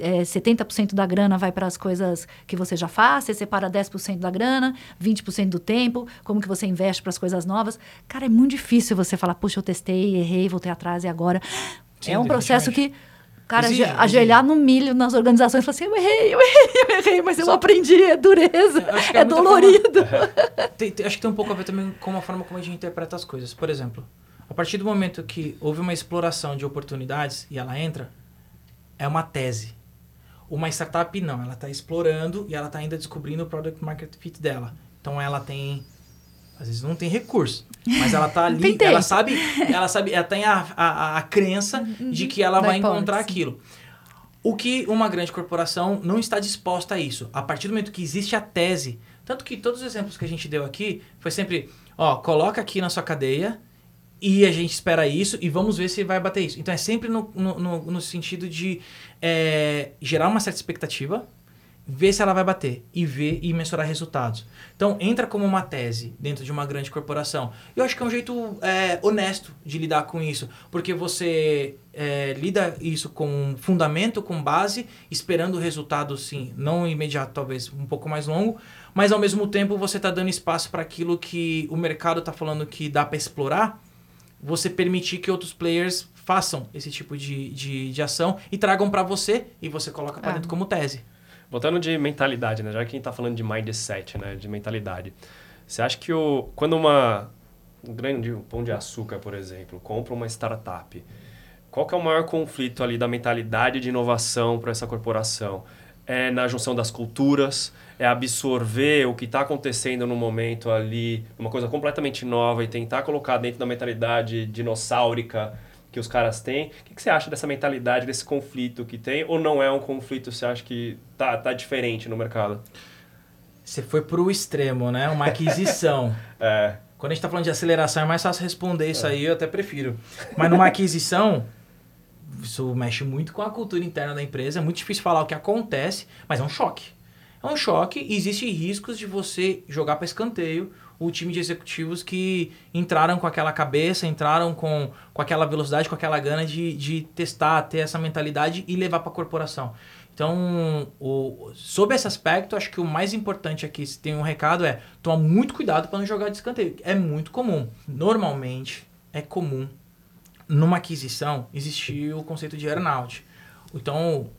é, 70% da grana vai para as coisas que você já faz, você separa 10% da grana, 20% do tempo, como que você investe para as coisas novas. Cara, é muito difícil você falar, puxa, eu testei, errei, voltei atrás e agora. Sim, é um processo que. Cara, exige, ajoelhar exige. no milho nas organizações e falar assim, eu errei, eu errei, eu errei, mas Só... eu aprendi, é dureza, é, é dolorido. Forma... tem, tem, acho que tem um pouco a ver também com a forma como a gente interpreta as coisas. Por exemplo, a partir do momento que houve uma exploração de oportunidades e ela entra, é uma tese. Uma startup não, ela está explorando e ela está ainda descobrindo o product market fit dela. Então ela tem às vezes não tem recurso, mas ela tá ali, ela sabe, ela sabe, ela tem a, a, a crença uhum. de que ela vai encontrar aquilo. O que uma grande corporação não está disposta a isso. A partir do momento que existe a tese, tanto que todos os exemplos que a gente deu aqui foi sempre, ó, coloca aqui na sua cadeia e a gente espera isso e vamos ver se vai bater isso. Então é sempre no, no, no, no sentido de é, gerar uma certa expectativa, ver se ela vai bater e ver e mensurar resultados. Então, entra como uma tese dentro de uma grande corporação. Eu acho que é um jeito é, honesto de lidar com isso, porque você é, lida isso com fundamento, com base, esperando o resultado, sim, não imediato, talvez um pouco mais longo, mas ao mesmo tempo você está dando espaço para aquilo que o mercado está falando que dá para explorar, você permitir que outros players façam esse tipo de, de, de ação e tragam para você e você coloca para é. dentro como tese. Voltando de mentalidade, né? Já que a gente está falando de mindset, né? De mentalidade. Você acha que o, quando uma, um grande pão de açúcar, por exemplo, compra uma startup, qual que é o maior conflito ali da mentalidade de inovação para essa corporação? É na junção das culturas, é absorver o que está acontecendo no momento ali, uma coisa completamente nova e tentar colocar dentro da mentalidade dinossáurica que os caras têm. O que, que, você acha dessa mentalidade, desse conflito que tem? Ou não é um conflito, você acha que tá, tá diferente no mercado? Você foi pro extremo, né? Uma aquisição. é. Quando a gente tá falando de aceleração, é mais fácil responder isso é. aí, eu até prefiro. Mas numa aquisição, isso mexe muito com a cultura interna da empresa. É muito difícil falar o que acontece, mas é um choque. É um choque e existem riscos de você jogar para escanteio o time de executivos que entraram com aquela cabeça, entraram com, com aquela velocidade, com aquela gana de, de testar, ter essa mentalidade e levar para a corporação. Então, o, sobre esse aspecto, acho que o mais importante aqui, se tem um recado, é tomar muito cuidado para não jogar de escanteio. É muito comum. Normalmente, é comum, numa aquisição, existir o conceito de earnout. Então,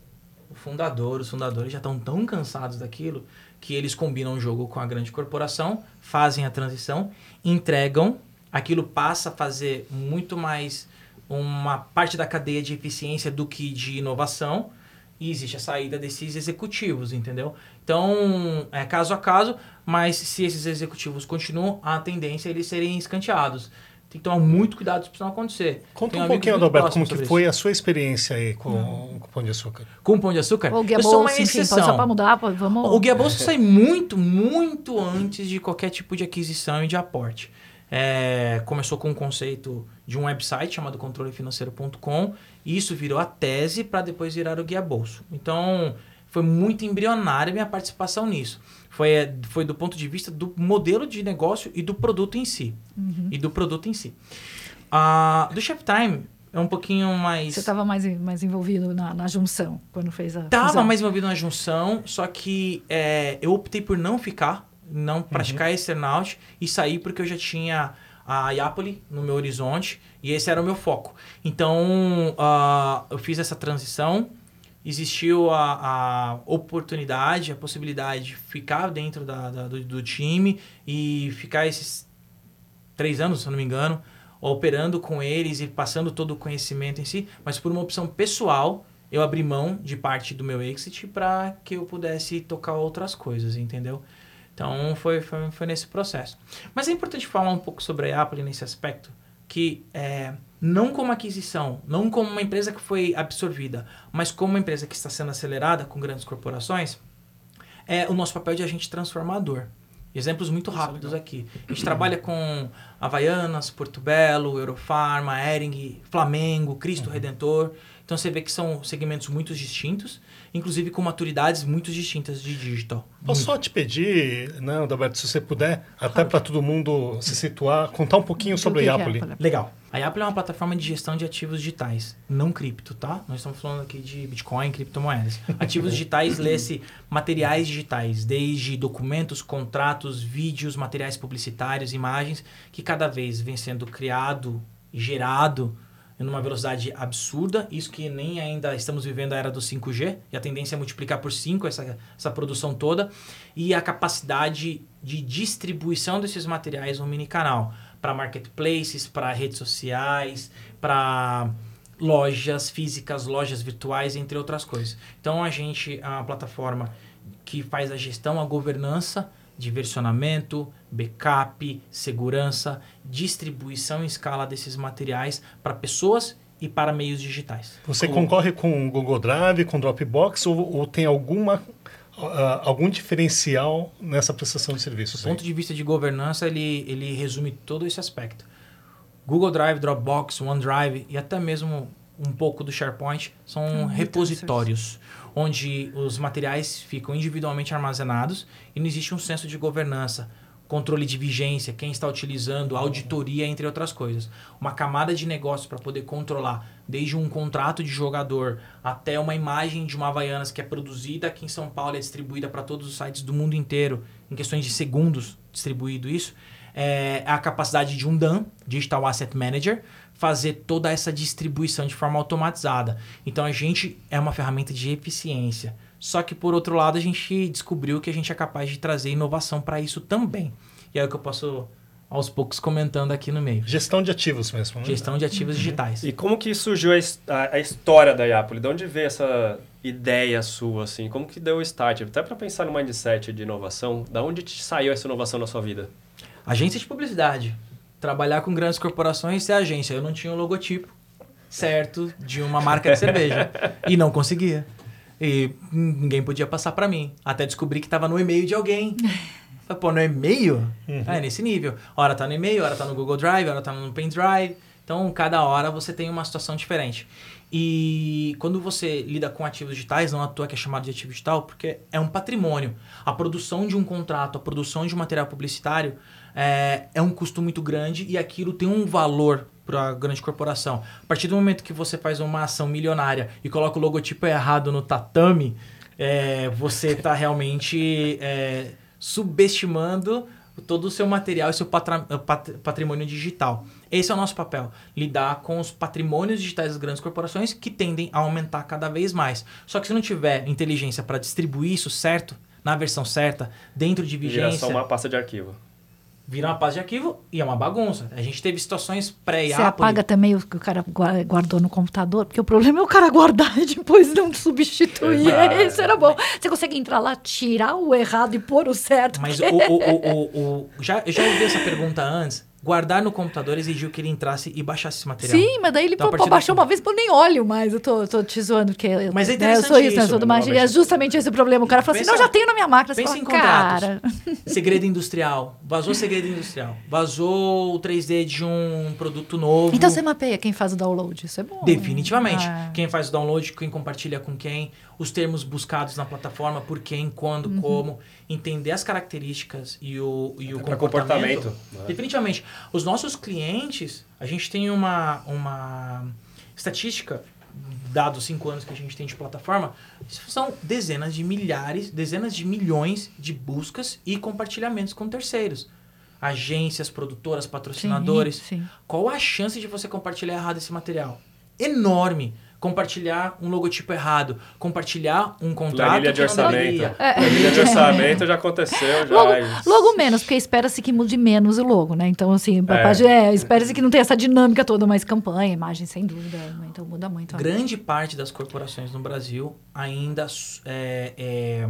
o fundador, os fundadores já estão tão cansados daquilo que eles combinam o jogo com a grande corporação, fazem a transição, entregam, aquilo passa a fazer muito mais uma parte da cadeia de eficiência do que de inovação e existe a saída desses executivos, entendeu? Então, é caso a caso, mas se esses executivos continuam, a tendência é eles serem escanteados tem que tomar muito cuidado para isso não acontecer. Conta um pouquinho, Adalberto, como que foi isso. a sua experiência aí com, o Pão de Açúcar. Com o Pão de Açúcar? O Guia Bolsa, uma exceção. só para mudar, vamos... O Guia Bolsa sai muito, muito antes de qualquer tipo de aquisição e de aporte. É, começou com o conceito de um website chamado controlefinanceiro.com e isso virou a tese para depois virar o Guia Bolso. Então, foi muito embrionária a minha participação nisso. Foi, é, foi do ponto de vista do modelo de negócio e do produto em si. Uhum. E do produto em si. Uh, do Chef Time é um pouquinho mais... Você estava mais, mais envolvido na, na junção, quando fez a Estava mais envolvido na junção, só que é, eu optei por não ficar, não praticar uhum. esse earnout e sair porque eu já tinha a Iapoli no meu horizonte e esse era o meu foco. Então, uh, eu fiz essa transição existiu a, a oportunidade, a possibilidade de ficar dentro da, da do, do, time e ficar esses três anos, se eu não me engano, operando com eles e passando todo o conhecimento em si, mas por uma opção pessoal, eu abri mão de parte do meu exit para que eu pudesse tocar outras coisas, entendeu? Então foi, foi, foi, nesse processo. Mas é importante falar um pouco sobre a Apple nesse aspecto, que é, não como aquisição, não como uma empresa que foi absorvida, mas como uma empresa que está sendo acelerada com grandes corporações, é o nosso papel de agente transformador. Exemplos muito é rápidos aqui. A gente trabalha com Havaianas, Porto Belo, Eurofarma, Ering, Flamengo, Cristo uhum. Redentor. Então você vê que são segmentos muito distintos, inclusive com maturidades muito distintas de digital. Posso só te pedir, né, Adalberto, se você puder, até para todo mundo se situar, contar um pouquinho sobre a Yapoli. Legal. A Yapoli é uma plataforma de gestão de ativos digitais, não cripto, tá? Nós estamos falando aqui de Bitcoin, criptomoedas. Ativos digitais lê-se materiais digitais, desde documentos, contratos, vídeos, materiais publicitários, imagens, que cada vez vem sendo criado e gerado numa velocidade absurda, isso que nem ainda estamos vivendo a era do 5G, e a tendência é multiplicar por 5 essa, essa produção toda, e a capacidade de distribuição desses materiais no mini canal, para marketplaces, para redes sociais, para lojas físicas, lojas virtuais, entre outras coisas. Então a gente uma plataforma que faz a gestão, a governança de versionamento, backup, segurança, distribuição em escala desses materiais para pessoas e para meios digitais. Você concorre com o Google Drive, com Dropbox ou, ou tem alguma uh, algum diferencial nessa prestação de serviços? Do ponto de vista de governança, ele, ele resume todo esse aspecto. Google Drive, Dropbox, OneDrive e até mesmo um pouco do SharePoint são hum, repositórios onde os materiais ficam individualmente armazenados e não existe um senso de governança, controle de vigência, quem está utilizando, auditoria, entre outras coisas. Uma camada de negócio para poder controlar, desde um contrato de jogador até uma imagem de uma Havaianas que é produzida aqui em São Paulo e é distribuída para todos os sites do mundo inteiro, em questões de segundos distribuído isso, é a capacidade de um DAM, Digital Asset Manager, fazer toda essa distribuição de forma automatizada. Então a gente é uma ferramenta de eficiência. Só que por outro lado a gente descobriu que a gente é capaz de trazer inovação para isso também. E é o que eu posso aos poucos comentando aqui no meio. Gestão de ativos mesmo. Né? Gestão de ativos uhum. digitais. E como que surgiu a, a, história da Iapoli? De onde veio essa ideia sua assim? Como que deu o start? Até para pensar no mindset de inovação, da onde te saiu essa inovação na sua vida? Agência de publicidade trabalhar com grandes corporações e ser agência. Eu não tinha um logotipo certo de uma marca de cerveja. e não conseguia. E ninguém podia passar para mim. Até descobri que estava no e-mail de alguém. Falei, pô, no e-mail? Uhum. É nesse nível. Hora tá no e-mail, hora tá no Google Drive, hora tá no Pendrive. Então, cada hora você tem uma situação diferente. E quando você lida com ativos digitais, não à toa que é chamado de ativo digital, porque é um patrimônio. A produção de um contrato, a produção de um material publicitário é, é um custo muito grande e aquilo tem um valor para a grande corporação. A partir do momento que você faz uma ação milionária e coloca o logotipo errado no tatame, é, você está realmente é, subestimando todo o seu material e seu patrimônio digital. Esse é o nosso papel, lidar com os patrimônios digitais das grandes corporações que tendem a aumentar cada vez mais. Só que se não tiver inteligência para distribuir isso certo, na versão certa, dentro de vigência... Vira só uma pasta de arquivo vira uma pasta de arquivo e é uma bagunça. A gente teve situações pré Você apaga também o que o cara guardou no computador, porque o problema é o cara guardar e depois não substituir. Isso era bom. Você consegue entrar lá, tirar o errado e pôr o certo. Mas o, o, o, já, eu já ouvi essa pergunta antes guardar no computador exigiu que ele entrasse e baixasse esse material. Sim, mas daí ele então, pô, baixou uma vez, pô, nem olho mais. Eu tô, tô te zoando, porque eu, mas é interessante né, eu sou isso, né? Eu sou do magia. É justamente esse o problema. O cara fala pensa, assim, não, já tenho na minha máquina. Pensa fala, em cara. segredo industrial. Vazou segredo industrial. Vazou o 3D de um produto novo. Então você mapeia quem faz o download. Isso é bom. Definitivamente. Ah. Quem faz o download, quem compartilha com quem, os termos buscados na plataforma, por quem, quando, uhum. como entender as características e o, e o comportamento. comportamento. Né? Definitivamente. Os nossos clientes, a gente tem uma, uma estatística, dados cinco anos que a gente tem de plataforma, são dezenas de milhares, dezenas de milhões de buscas e compartilhamentos com terceiros. Agências, produtoras, patrocinadores. Sim, sim. Qual a chance de você compartilhar errado esse material? Enorme. Compartilhar um logotipo errado, compartilhar um contrato Planilha de orçamento. É. Planilha de orçamento já aconteceu. Já. Logo, logo menos, porque espera-se que mude menos o logo, né? Então, assim, É. é, espera-se que não tenha essa dinâmica toda, mas campanha, imagem, sem dúvida. Então muda muito. Grande parte das corporações no Brasil ainda é, é,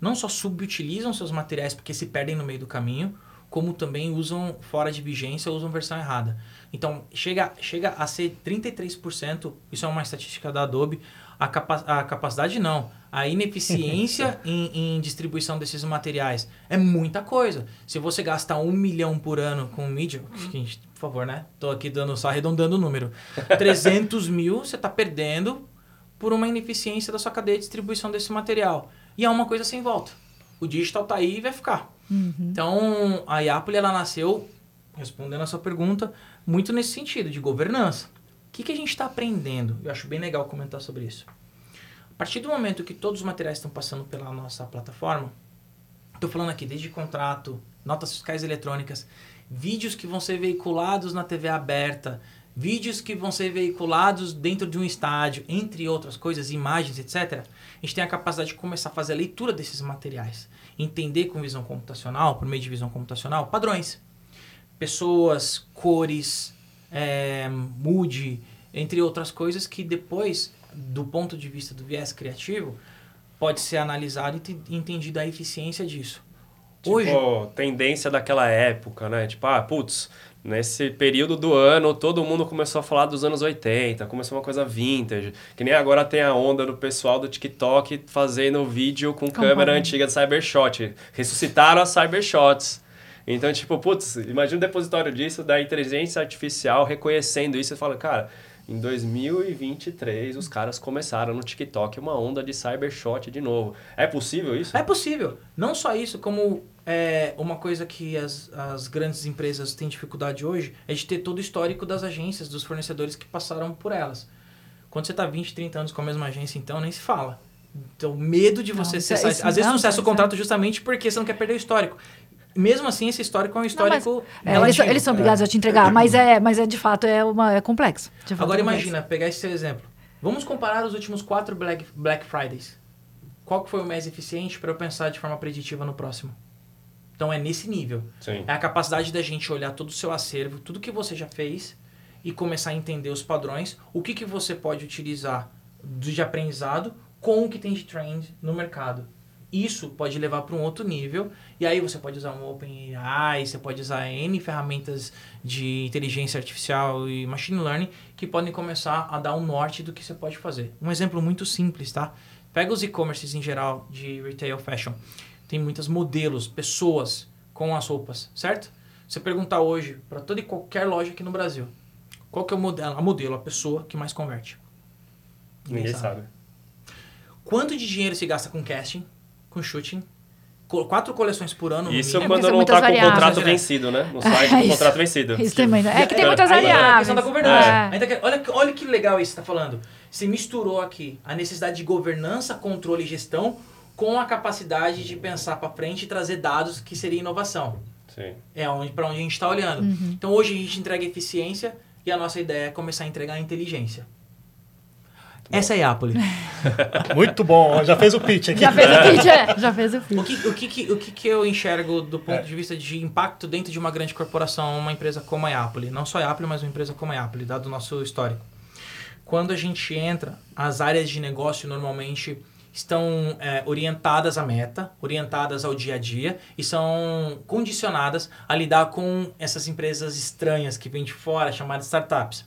não só subutilizam seus materiais porque se perdem no meio do caminho, como também usam fora de vigência ou usam versão errada. Então, chega, chega a ser 33%, isso é uma estatística da Adobe, a, capa a capacidade não, a ineficiência em, em distribuição desses materiais é muita coisa. Se você gasta um milhão por ano com mídia, a gente, por favor, né? Tô aqui dando só arredondando o número. 300 mil você está perdendo por uma ineficiência da sua cadeia de distribuição desse material. E é uma coisa sem volta. O digital tá aí e vai ficar. Então, a Iapoli, ela nasceu, respondendo a sua pergunta, muito nesse sentido, de governança. O que, que a gente está aprendendo? Eu acho bem legal comentar sobre isso. A partir do momento que todos os materiais estão passando pela nossa plataforma, estou falando aqui desde contrato, notas fiscais eletrônicas, vídeos que vão ser veiculados na TV aberta, vídeos que vão ser veiculados dentro de um estádio, entre outras coisas, imagens, etc. A gente tem a capacidade de começar a fazer a leitura desses materiais, entender com visão computacional, por meio de visão computacional, padrões. Pessoas, cores, é, mood, entre outras coisas que depois, do ponto de vista do viés criativo, pode ser analisado e te- entendido a eficiência disso. Tipo, Hoje, tendência daquela época, né? Tipo, ah, putz, nesse período do ano, todo mundo começou a falar dos anos 80, começou uma coisa vintage. Que nem agora tem a onda do pessoal do TikTok fazendo vídeo com câmera antiga de Cybershot. Ressuscitaram as Cybershots. Então, tipo, putz, imagina o depositório disso, da inteligência artificial reconhecendo isso e fala, cara, em 2023 os caras começaram no TikTok uma onda de Cybershot de novo. É possível isso? É possível. Não só isso, como é, uma coisa que as, as grandes empresas têm dificuldade hoje é de ter todo o histórico das agências, dos fornecedores que passaram por elas. Quando você está 20, 30 anos com a mesma agência, então, nem se fala. Então, medo de Não, você isso- cessar. isso Às vezes não, não cessa o isso é- contrato justamente porque você não quer perder o histórico. Mesmo assim, esse histórico é um histórico. É, eles, eles são obrigados a te entregar, mas é, mas é de fato é, uma, é complexo. Agora é complexo. imagina, pegar esse seu exemplo. Vamos comparar os últimos quatro Black, Black Fridays. Qual que foi o mais eficiente para eu pensar de forma preditiva no próximo? Então é nesse nível. Sim. É a capacidade da gente olhar todo o seu acervo, tudo que você já fez e começar a entender os padrões, o que, que você pode utilizar de aprendizado com o que tem de trend no mercado. Isso pode levar para um outro nível, e aí você pode usar um OpenAI, você pode usar N ferramentas de inteligência artificial e machine learning que podem começar a dar um norte do que você pode fazer. Um exemplo muito simples, tá? Pega os e-commerces em geral de retail fashion. Tem muitos modelos, pessoas com as roupas, certo? Você perguntar hoje para toda e qualquer loja aqui no Brasil, qual que é o modelo, a modelo, a pessoa que mais converte? Ninguém sabe. Quanto de dinheiro se gasta com casting, com shooting? Quatro coleções por ano no Isso mínimo. quando não tá com o contrato vencido, né? No site É do isso. contrato vencido. Isso tem muito- É que tem Aí muitas a variáveis. questão da governança. É. Que- olha, que- olha que legal isso que você está falando. Você misturou aqui a necessidade de governança, controle e gestão com a capacidade de pensar para frente e trazer dados que seria inovação. Sim. É onde, para onde a gente está olhando. Uhum. Então hoje a gente entrega eficiência e a nossa ideia é começar a entregar inteligência. Essa é a Apple. Muito bom. Já fez o pitch aqui. Já fez o pitch, é. Já fez o pitch. O que, o, que, que- o que, eu enxergo do ponto de vista de impacto dentro de uma grande corporação, uma empresa como a Apple? Não só a Apple, mas uma empresa como a Apple, dado o nosso histórico. Quando a gente entra, as áreas de negócio normalmente estão é, orientadas à meta, orientadas ao dia a dia e são condicionadas a lidar com essas empresas estranhas que vêm de fora, chamadas startups.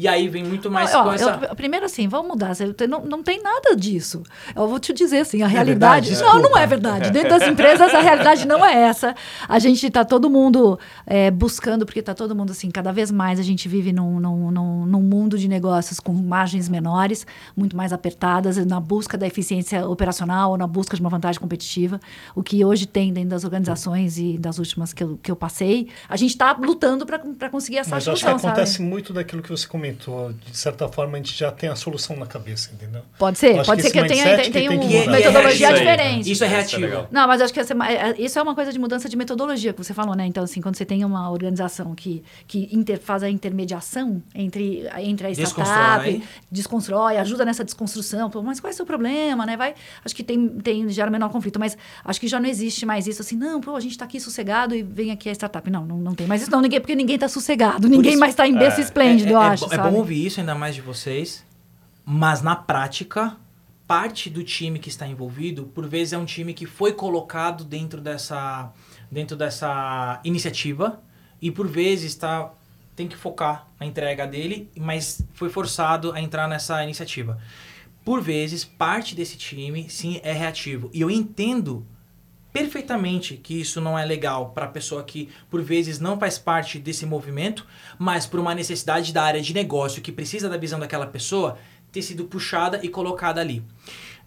E aí vem muito mais Ó, com essa... eu- primeiro assim, vamos mudar. Não, não tem nada disso. Eu vou te dizer assim, a verdade? realidade. não, não Desculpa. é verdade. Dentro das empresas, a realidade não é essa. A gente está todo mundo é, buscando, porque está todo mundo assim, cada vez mais a gente vive num, num, num, num mundo de negócios com margens menores, muito mais apertadas, na busca da eficiência operacional, ou na busca de uma vantagem competitiva. O que hoje tem dentro das organizações e das últimas que eu, que eu passei, a gente está lutando para conseguir essa Mas eu acho que solução, sabe? acontece muito daquilo que você comentou momento, de certa forma, a gente já tem a solução na cabeça, entendeu? Pode ser, Eu acho pode que ser que esse tenha, tenha que um- que mudar. metodologia É isso aí. diferente. Isso é Isso é reativo. legal. Não, mas acho que essa- é- é- isso é uma coisa de mudança de metodologia que você falou, né? Então, assim, quando você tem uma organização que, que inter- faz a intermediação entre, entre a startup, Desconstrói. desconstrói, ajuda nessa desconstrução, mas qual é o seu problema, né? Vai, acho que tem, tem gera menor conflito, mas acho que já não existe mais isso assim, não, pô, a gente tá aqui sossegado e vem aqui a startup. Não, não, não tem mais isso, não, ninguém, porque ninguém tá sossegado, ninguém mais tá em berço esplêndido, é, eu é acho. bo- é sabe? bom ouvir isso, ainda mais de vocês. Mas na prática, parte do time que está envolvido, por vezes é um time que foi colocado dentro dessa, dentro dessa iniciativa e por vezes está tem que focar na entrega dele, mas foi forçado a entrar nessa iniciativa. Por vezes, parte desse time, sim, é reativo. E eu entendo perfeitamente que isso não é legal para a pessoa que por vezes não faz parte desse movimento, mas por uma necessidade da área de negócio que precisa da visão daquela pessoa ter sido puxada e colocada ali.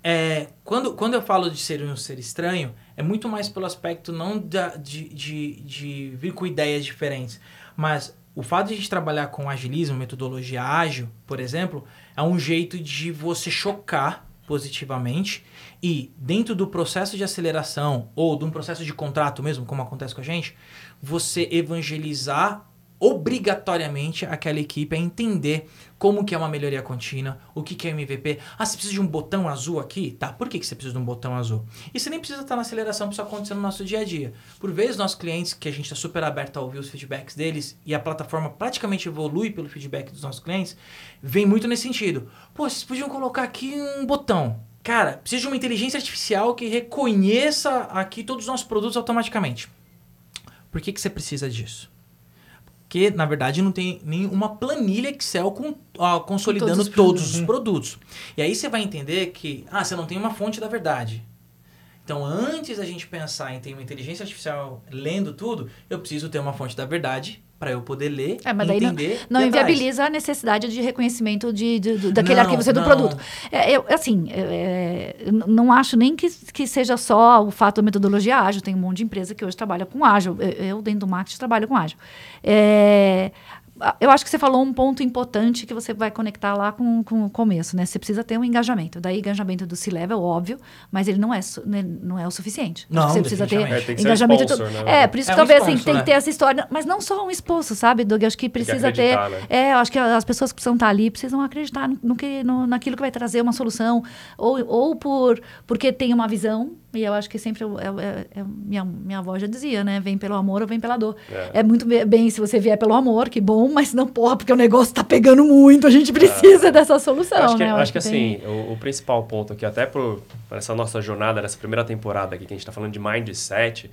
É, quando, quando eu falo de ser um ser estranho, é muito mais pelo aspecto não da, de, de, de vir com ideias diferentes, mas o fato de a gente trabalhar com agilismo, metodologia ágil, por exemplo, é um jeito de você chocar positivamente. E dentro do processo de aceleração ou de um processo de contrato mesmo, como acontece com a gente, você evangelizar obrigatoriamente aquela equipe a entender como que é uma melhoria contínua, o que que é MVP. Ah, você precisa de um botão azul aqui? Tá, por que, que você precisa de um botão azul? E você nem precisa estar na aceleração para isso acontecer no nosso dia a dia. Por vezes, nossos clientes, que a gente está super aberto a ouvir os feedbacks deles e a plataforma praticamente evolui pelo feedback dos nossos clientes, vem muito nesse sentido. Pô, vocês podiam colocar aqui um botão. Cara, precisa de uma inteligência artificial que reconheça aqui todos os nossos produtos automaticamente. Por que, que você precisa disso? Porque, na verdade, não tem nenhuma planilha Excel com, ó, consolidando todos os todos, os produtos. E aí você vai entender que, ah, você não tem uma fonte da verdade. Então, antes da gente pensar em ter uma inteligência artificial lendo tudo, eu preciso ter uma fonte da verdade para eu poder ler, É, mas não, entender não atrás. inviabiliza a necessidade de reconhecimento de, de- do- daquele Não, arquivo ser do não. produto. É, eu, assim, é, n- não acho nem que, que seja só o fato da metodologia ágil. Tem um monte de empresa que hoje trabalha com ágil. Eu, eu, dentro do marketing, trabalho com ágil. É, eu acho que você falou um ponto importante que você vai conectar lá com, com o começo, né? Você precisa ter um engajamento. Daí, engajamento do C-Level, óbvio, mas ele não é, su- né, não é o suficiente. Não, você precisa ter. É, tem que ser engajamento. sponsor, né? É, por isso É que um talvez assim, sponsor, tem né? que ter essa história, mas não só um esposo, sabe, Doug? Eu acho que precisa ter. acreditar, né? É, eu acho que as pessoas que precisam estar ali precisam acreditar no, no que, no, naquilo que vai trazer uma solução, ou, ou por porque tem uma visão. E eu acho que sempre eu- eu- é- é- minha, minha avó já dizia, né? Vem pelo amor ou vem pela dor. É. É, muito be- bem se você vier pelo amor, que bom, mas não, porra, porque o negócio tá pegando muito, a gente precisa dessa solução, Eu acho que, né? Eu acho que tem- assim, o, o principal ponto aqui, até por essa nossa jornada, nessa primeira temporada aqui, que a gente está falando de mindset,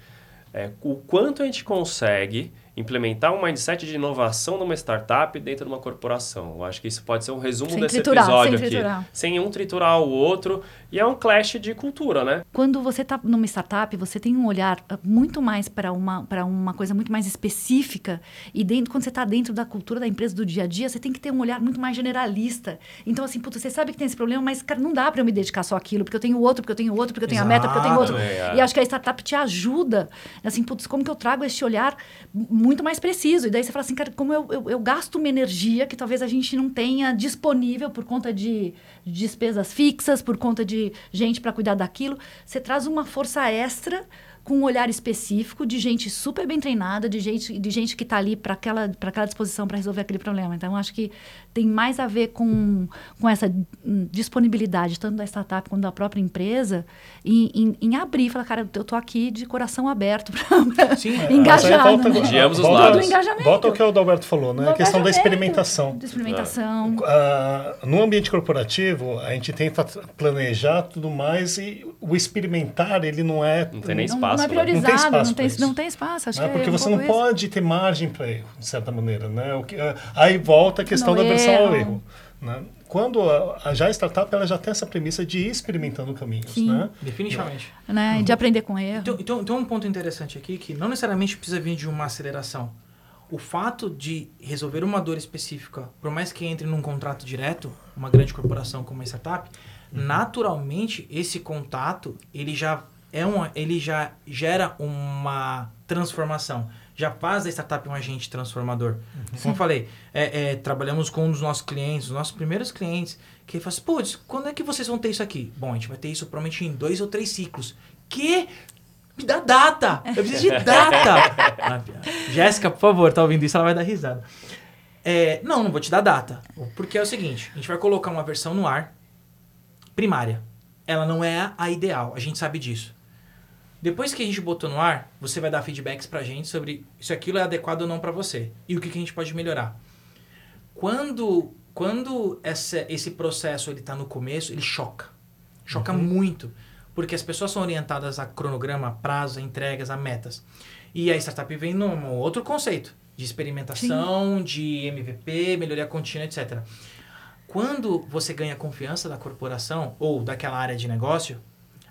é o quanto a gente consegue implementar um mindset de inovação numa startup dentro de uma corporação. Eu acho que isso pode ser um resumo Sem desse triturar, episódio sem aqui. triturar. Sem um triturar o outro. E é um clash de cultura, né? Quando você está numa startup, você tem um olhar ah, muito mais para uma, uma coisa muito mais específica. E dentro, quando você está dentro da cultura da empresa do dia a dia, você tem que ter um olhar muito mais generalista. Então, assim, puta, você sabe que tem esse problema, mas, cara, não dá para eu me dedicar só àquilo, porque eu tenho outro, porque eu tenho outro, porque eu tenho a meta, porque eu tenho outro. Exato. É. E acho que a startup te ajuda. Assim, putz, como que eu trago esse olhar muito mais preciso? E daí você fala assim, cara, como eu, eu, eu gasto uma energia que talvez a gente não tenha disponível por conta de de despesas fixas, por conta de gente para cuidar daquilo. Você traz uma força extra com um olhar específico de gente super bem treinada, de gente, de gente que está ali para aquela, pra aquela disposição para resolver aquele problema. Então, acho que tem mais a ver com, com essa disponibilidade, tanto da startup quanto da própria empresa, em, em, em abrir e falar, cara, eu estou aqui de coração aberto para aí engajar. volta- né? De ambos os volta- lados. Volta ao que o Adalberto falou, né? Do A questão da experimentação. De experimentação. Ah, no ambiente corporativo, a gente tenta planejar tudo mais e o experimentar, ele não é... Não tem nem espaço. Não é né? priorizado, Não tem espaço não tem, não tem espaço. Acho né? que Porque é um você não isso. pode ter margem para erro, de certa maneira, né? O que, ah, aí volta a questão No da versão ao erro. Né? Quando a, a- já a startup ela já tem essa premissa de ir experimentando caminhos, Sim. né? definitivamente. Né? De aprender com erro. Então, então, tem um ponto interessante aqui que não necessariamente precisa vir de uma aceleração. O fato de resolver uma dor específica, por mais que entre num contrato direto, uma grande corporação como uma startup, naturalmente esse contato ele já é um, ele já gera uma transformação, já faz da startup um agente transformador. Como eu falei, é, é, trabalhamos com um dos nossos clientes, os nossos primeiros clientes, que ele fala assim, putz, quando é que vocês vão ter isso aqui? Bom, a gente vai ter isso provavelmente em dois ou três ciclos. Que? Me dá data! Eu preciso de data! Ah, Jéssica, por favor, tá ouvindo isso, ela vai dar risada. É, não, não vou te dar data. Porque é o seguinte, a gente vai colocar uma versão no ar primária. Ela não é a ideal, a gente sabe disso. Depois que a gente botou no ar, você vai dar feedbacks pra gente sobre se aquilo é adequado ou não pra você e o que, que a gente pode melhorar. Quando, quando essa, esse processo ele tá no começo, ele choca. Choca muito. Porque as pessoas são orientadas a cronograma, a prazo, a entregas, a metas. E a startup vem num outro conceito de experimentação, de MVP, melhoria contínua, etc. Quando você ganha confiança da corporação ou daquela área de negócio,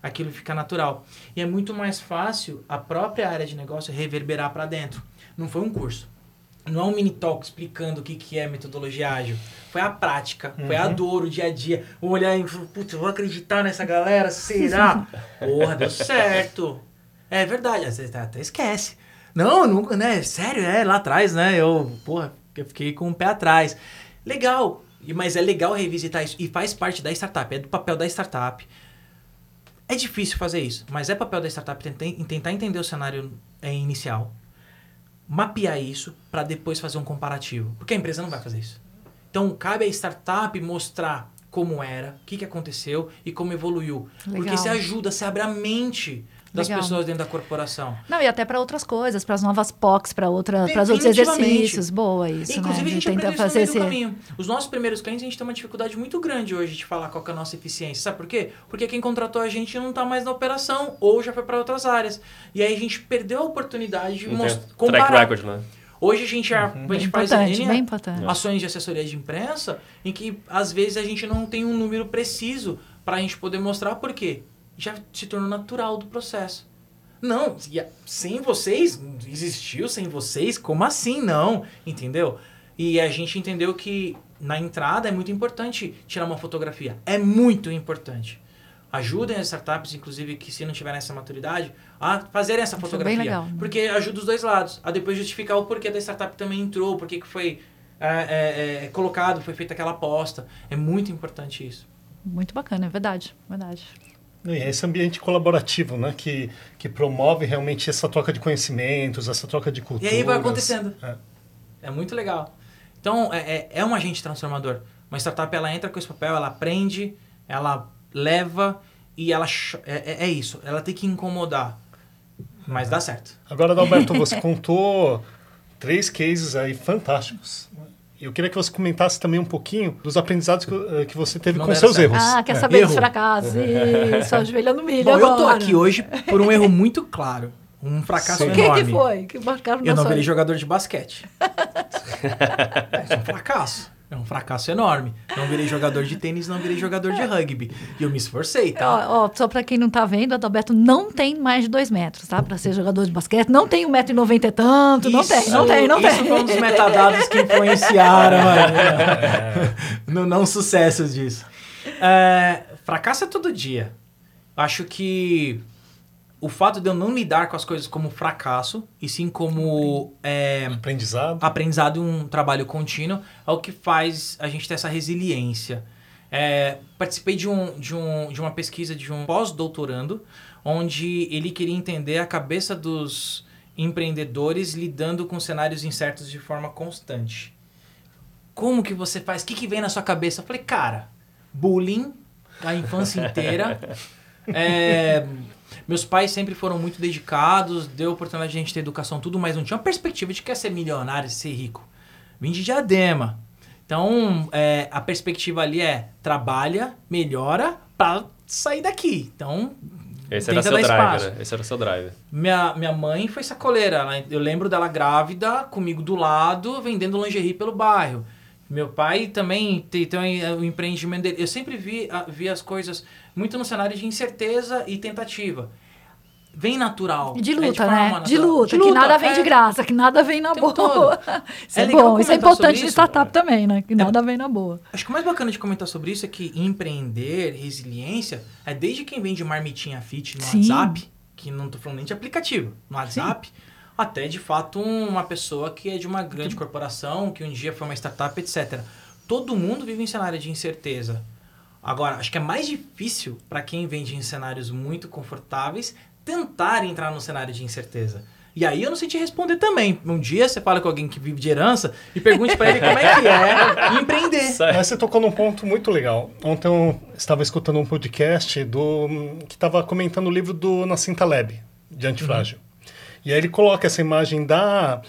aquilo fica natural. E é muito mais fácil a própria área de negócio reverberar para dentro. Não foi um curso. Não é um mini talk explicando o que, que é metodologia ágil. Foi a prática, foi a dor, o dia a dia. O olhar e falar, putz, eu vou acreditar nessa galera? Será? Porra, deu certo. É verdade, às vezes até esquece. Não, nunca, né? Sério, é, lá atrás, né? Eu, porra, eu fiquei com o pé atrás. Legal, mas é legal revisitar isso. E faz parte da startup, é do papel da startup. É difícil fazer isso, mas é papel da startup tentar, entender o cenário é, inicial, mapear isso para depois fazer um comparativo. Porque a empresa não vai fazer isso. Então, cabe à startup mostrar como era, o que, que aconteceu e como evoluiu. Porque Legal. você ajuda, você abre a mente das Legal. pessoas dentro da corporação. Não, e até para outras coisas, para as novas POCs, para outra, para os outros exercícios. Boa isso, Inclusive, né? a gente tenta aprendeu isso no fazer meio do esse... caminho. Os nossos primeiros clientes, a gente tem uma dificuldade muito grande hoje de falar qual que é a nossa eficiência. Sabe por quê? Porque quem contratou a gente não está mais na operação ou já foi para outras áreas. E aí a gente perdeu a oportunidade de mostrar, Track comparar. record, né? Hoje a gente, a, a Bem gente faz importante. ações de assessoria de imprensa em que às vezes a gente não tem um número preciso para a gente poder mostrar por quê. Já se tornou natural do processo. Não, sem vocês, existiu sem vocês? Como assim não? Entendeu? E a gente entendeu que na entrada é muito importante tirar uma fotografia. É muito importante. Ajudem as startups, inclusive, que se não tiverem essa maturidade, a fazerem essa é fotografia. bem legal? Porque ajuda os dois lados. A depois justificar o porquê da startup também entrou, por que que foi é, é, é, colocado, foi feita aquela aposta. É muito importante isso. Muito bacana, é verdade, verdade. E é esse ambiente colaborativo, né? Que, que promove realmente essa troca de conhecimentos, essa troca de E culturas. aí vai acontecendo. É. É muito legal. Então, é, é, é um agente transformador. Uma startup, ela entra com esse papel, ela aprende, ela leva e ela... É, é, é isso. Ela tem que incomodar. Mas dá certo. Agora, Adalberto, você contou três cases aí fantásticos. Eu queria que você comentasse também um pouquinho dos aprendizados que, eh, que você teve Não com seus certo. erros. Ah, quer É. saber dos Erro. fracassos? Isso, ajoelhando milho Bom, agora. eu tô aqui hoje por um erro muito claro. Um fracasso Sim. O que enorme. que foi? Que marcaram Eu não virei jogador de basquete. é um fracasso. É um fracasso enorme. Não virei jogador de tênis, não virei jogador de rugby. E eu me esforcei, tá? Ó, ó, só pra quem não tá vendo, Adalberto não tem mais de dois metros, tá? Pra ser jogador de basquete. Não tem um metro e noventa e tanto. não tem, não tem, não isso tem. foi um dos metadados que influenciaram mano, no não sucesso disso. É, fracasso é todo dia. Acho que o fato de eu não lidar com as coisas como fracasso, e sim como é, Aprendizado. aprendizado e um trabalho contínuo é o que faz a gente ter essa resiliência. É, participei de, um, de, um, de uma pesquisa de um pós-doutorando, onde ele queria entender a cabeça dos empreendedores lidando com cenários incertos de forma constante. Como que você faz? O que, que vem na sua cabeça? Eu falei, cara, bullying a infância inteira. É, meus pais sempre foram muito dedicados, deu oportunidade de a gente ter educação, tudo, mas não tinha uma perspectiva de que ia ser milionário, ser rico. Vim de diadema. Então, é, a perspectiva ali é trabalha, melhora pra sair daqui. Então, Esse era seu drive, espaço. né? Esse era seu drive. Minha, minha mãe foi sacoleira. Ela- eu lembro dela grávida, comigo do lado, vendendo lingerie pelo bairro. Meu pai também tem, tem o empreendimento dele. Eu sempre vi, vi as coisas muito no cenário de incerteza e tentativa. Vem natural. De é luta, forma né? natural. De luta, que nada vem de é. graça, que nada vem na boa. todo. Isso É é, bom, isso é importante de startup também, né? Que nada vem na boa. Acho que o mais bacana de comentar sobre isso é que empreender, resiliência, é desde quem vende marmitinha fit no Sim. WhatsApp, que não tô falando nem de aplicativo, no WhatsApp, até de fato uma pessoa que é de uma grande corporação, que um dia foi uma startup, etc. Todo mundo vive em cenário de incerteza. Agora, acho que é mais difícil para quem vende em cenários muito confortáveis tentar entrar no cenário de incerteza. E aí eu não sei te responder também. Um dia você fala com alguém que vive de herança e pergunte para ele como é que é empreender. Mas você tocou num ponto muito legal. Ontem eu estava escutando um podcast do que estava comentando o livro do Nassim Taleb, de Antifrágil. Uhum. E aí ele coloca essa imagem da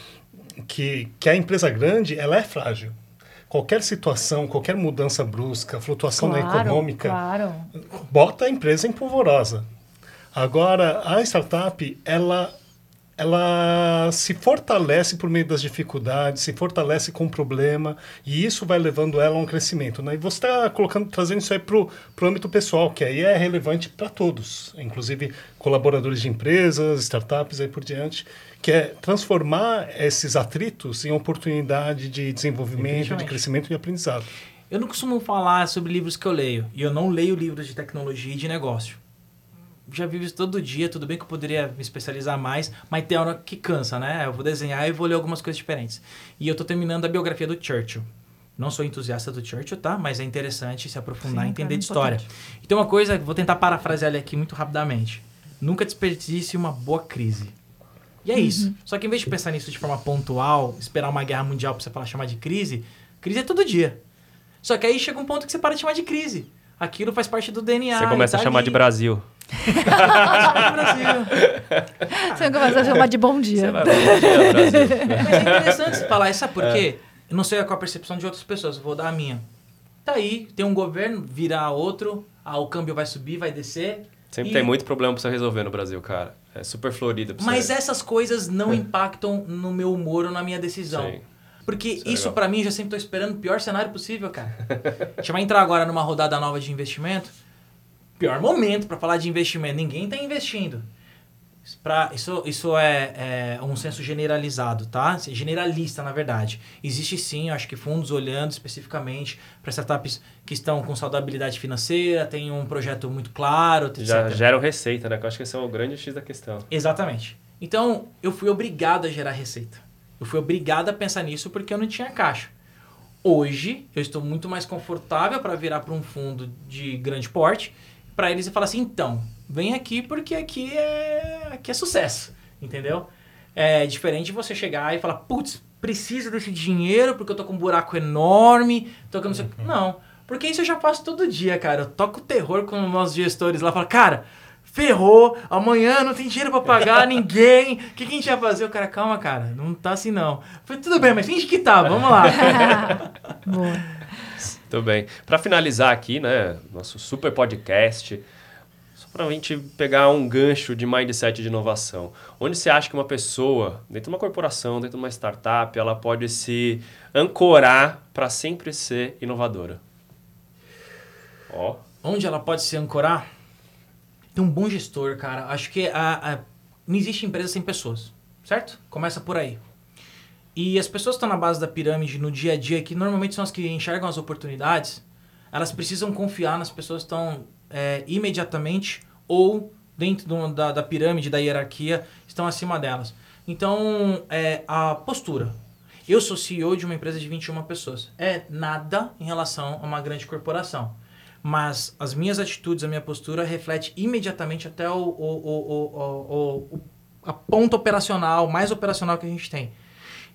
que, que a empresa grande ela é frágil. Qualquer situação, qualquer mudança brusca, flutuação claro, econômica, claro. bota a empresa em polvorosa. Agora, a startup, ela ela se fortalece por meio das dificuldades, se fortalece com o problema e isso vai levando ela a um crescimento. Né? E você está colocando, trazendo isso aí para o âmbito pessoal, que aí é relevante para todos, inclusive colaboradores de empresas, startups e aí por diante, que é transformar esses atritos em oportunidade de desenvolvimento, de crescimento e aprendizado. Eu não costumo falar sobre livros que eu leio, e eu não leio livros de tecnologia e de negócio já vivo isso todo dia, tudo bem que eu poderia me especializar mais, mas tem hora que cansa, né? Eu vou desenhar e vou ler algumas coisas diferentes. E eu tô terminando a biografia do Churchill. Não sou entusiasta do Churchill, tá? Mas é interessante se aprofundar e entender de história. Importante. Então uma coisa, vou tentar parafrasear ele aqui muito rapidamente. Nunca desperdice uma boa crise. E é uhum. isso. Só que em vez de pensar nisso de forma pontual, esperar uma guerra mundial pra você falar chamar de crise, crise é todo dia. Só que aí chega um ponto que você para de chamar de crise. Aquilo faz parte do DNA. Você começa tá a chamar ali. de Brasil. Você começa a chamar de bom dia. Vai, bom dia, Brasil. Mas é interessante falar isso, sabe por quê? Eu não sei qual a percepção de outras pessoas, vou dar a minha. Tá aí, tem um governo, virar outro, ah, o câmbio vai subir, vai descer. Sempre e... tem muito problema pra você resolver no Brasil, cara. É super florido pra Mas você. essas coisas não impactam no meu humor ou na minha decisão. Sim. Porque Isso é isso, para mim, já sempre tô esperando o pior cenário possível, cara. a gente vai entrar agora numa rodada nova de investimento. Pior momento para falar de investimento. Ninguém tá investindo. Pra, isso isso é, é um senso generalizado, tá? Generalista, na verdade. Existe sim, acho que fundos olhando especificamente para startups que estão com saudabilidade financeira, tem um projeto muito claro, etc. Já geram receita, né? Que eu acho que esse é o grande X da questão. Exatamente. Então, eu fui obrigado a gerar receita. Eu fui obrigado a pensar nisso porque eu não tinha caixa. Hoje, eu estou muito mais confortável para virar para um fundo de grande porte, para eles e falar assim, então, vem aqui porque aqui é, aqui é sucesso, entendeu? É diferente de você chegar e falar, putz, preciso desse dinheiro porque eu tô com um buraco enorme, tô com não sei... Uhum. Não, porque isso eu já faço todo dia, cara. Eu toco terror com os nossos gestores lá, falo, cara, ferrou, amanhã não tem dinheiro para pagar ninguém. O que, que a gente vai fazer? O cara, calma, cara, não tá assim não. Falei, tudo bem, mas finge que tá, vamos lá. Boa. Muito bem. Para finalizar aqui, né, nosso super podcast, para a gente pegar um gancho de mindset de inovação. Onde você acha que uma pessoa, dentro de uma corporação, dentro de uma startup, ela pode se ancorar para sempre ser inovadora? Ó. Onde ela pode se ancorar? Tem um bom gestor, cara. Acho que a, a- não existe empresa sem pessoas, certo? Começa por aí. E as pessoas que estão na base da pirâmide no dia a dia, que normalmente são as que enxergam as oportunidades, elas precisam confiar nas pessoas que estão é, imediatamente ou dentro do- da, da pirâmide, da hierarquia, estão acima delas. Então, é, a postura. Eu sou CEO de uma empresa de 21 pessoas. É nada em relação a uma grande corporação. Mas as minhas atitudes, a minha postura reflete imediatamente até o, o, o, a ponta operacional, mais operacional que a gente tem.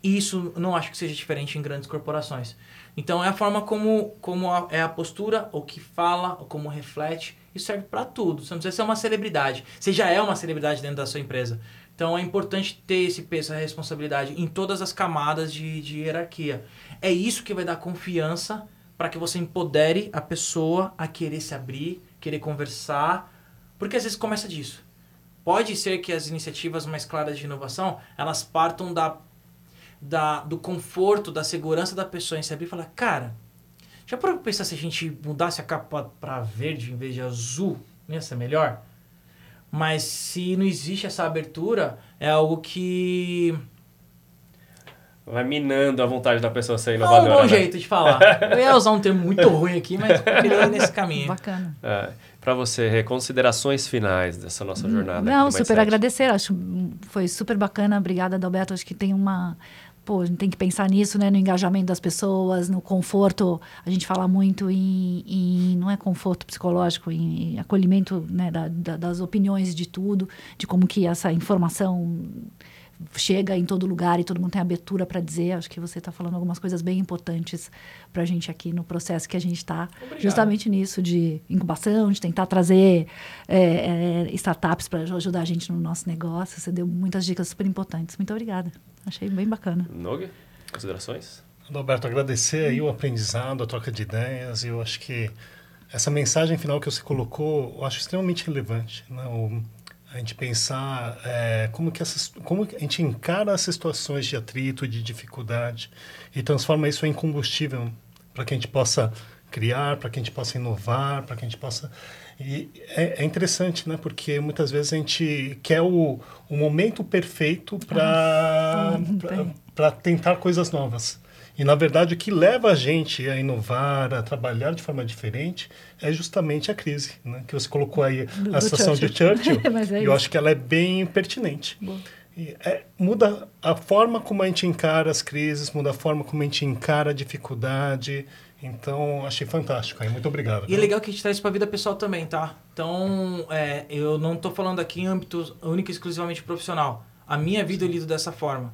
E isso não acho que seja diferente em grandes corporações. Então é a forma como, como a- é a postura, o que fala, ou como reflete. Isso serve para tudo. Você não precisa ser uma celebridade. Você já é uma celebridade dentro da sua empresa. Então é importante ter esse peso, essa responsabilidade em todas as camadas de, de hierarquia. É isso que vai dar confiança para que você empodere a pessoa a querer se abrir, querer conversar, porque às vezes começa disso. Pode ser que as iniciativas mais claras de inovação, elas partam da, da, do conforto, da segurança da pessoa em se abrir e falar, cara, já parou pra pensar se a gente mudasse a capa para verde em vez de azul? Não ia ser melhor? Mas se não existe essa abertura, é algo que Vai minando a vontade da pessoa ser não é um inovadora. bom né? jeito de falar. Eu ia usar um termo muito ruim aqui, mas ir nesse caminho. Bacana. É. para você, considerações finais dessa nossa jornada. Não, super agradecer. Acho foi super bacana. Obrigada, Adalberto. Acho que tem uma pô, a gente tem que pensar nisso, né? No engajamento das pessoas, no conforto. A gente fala muito em, em não é conforto psicológico, em, em acolhimento né, da, da, das opiniões de tudo, de como que essa informação chega em todo lugar e todo mundo tem abertura para dizer. Acho que você está falando algumas coisas bem importantes para a gente aqui no processo que a gente está justamente nisso de incubação, de tentar trazer é, é, startups para ajudar a gente no nosso negócio. Você deu muitas dicas super importantes. Muito obrigada. Achei bem bacana. Nog, considerações? Alberto, agradecer aí o aprendizado, a troca de ideias. Eu acho que essa mensagem final que você colocou, eu acho extremamente relevante. Né? O, a gente pensar é, como que essas, como a gente encara as situações de atrito, de dificuldade e transforma isso em combustível para que a gente possa criar, para que a gente possa inovar, para que a gente possa e é, é, interessante, né? Porque muitas vezes a gente quer o, o momento perfeito para ah, tentar coisas novas. E, na verdade, o que leva a gente a inovar, a trabalhar de forma diferente, é justamente a crise, né? que você colocou aí do, a situação de Churchill. é eu acho que ela é bem pertinente. É, muda a forma como a gente encara as crises, muda a forma como a gente encara a dificuldade. Então, achei fantástico. Aí. Muito obrigado. E é legal que a gente traz para a vida pessoal também, tá? Então, é, eu não estou falando aqui em âmbito único e exclusivamente profissional. A minha vida eu lido dessa forma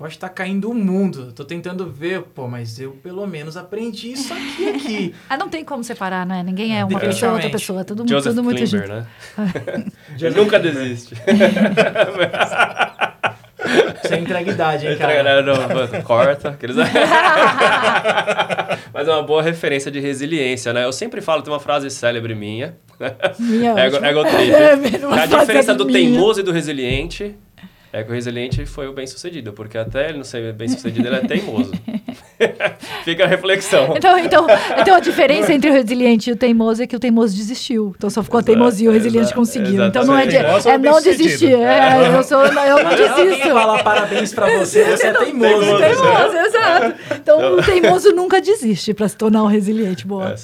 pode estar tá caindo o mundo. Tô tentando ver, pô, mas eu pelo menos aprendi isso aqui aqui. ah, não tem como separar, né? Ninguém é uma pessoa, outra pessoa. Tudo, Joseph tudo muito Klimber, né? Ele nunca desiste. Você entrega idade, hein, cara? Não, não, corta. Aqueles... Mas é uma boa referência de resiliência, né? Eu sempre falo, tem uma frase célebre minha. Minha ego, ego trip. É, a diferença do minha. teimoso e do resiliente é que o resiliente foi o bem-sucedido, porque até ele não ser bem-sucedido, ele é teimoso. Fica a reflexão. Então, então, então, a diferença entre o resiliente e o teimoso é que o teimoso desistiu. Então só ficou a teimosia e o resiliente exato, conseguiu. Então não é, de, é não desistir. É, eu, sou, eu não desisto. Fala parabéns pra você, você é teimoso. Teimoso, teimoso exato. Então o teimoso nunca desiste para se tornar um resiliente. Boa.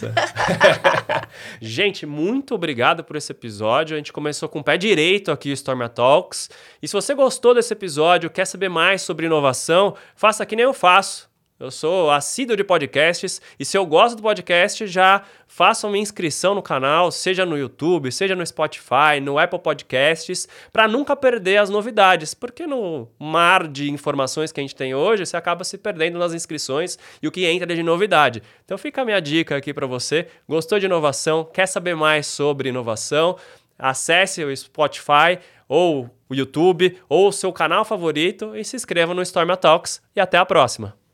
gente, muito obrigado por esse episódio. A gente começou com o pé direito aqui o Storm Talks. E se você gostou desse episódio, quer saber mais sobre inovação, faça que nem eu faço eu sou assíduo de podcasts e se eu gosto do podcast, já façam minha inscrição no canal, seja no YouTube, seja no Spotify, no Apple Podcasts, para nunca perder as novidades, porque no mar de informações que a gente tem hoje, você acaba se perdendo nas inscrições e o que entra de novidade. Então fica a minha dica aqui para você. Gostou de inovação? Quer saber mais sobre inovação? Acesse o Spotify ou o YouTube ou o seu canal favorito e se inscreva no Storm Talks e até a próxima.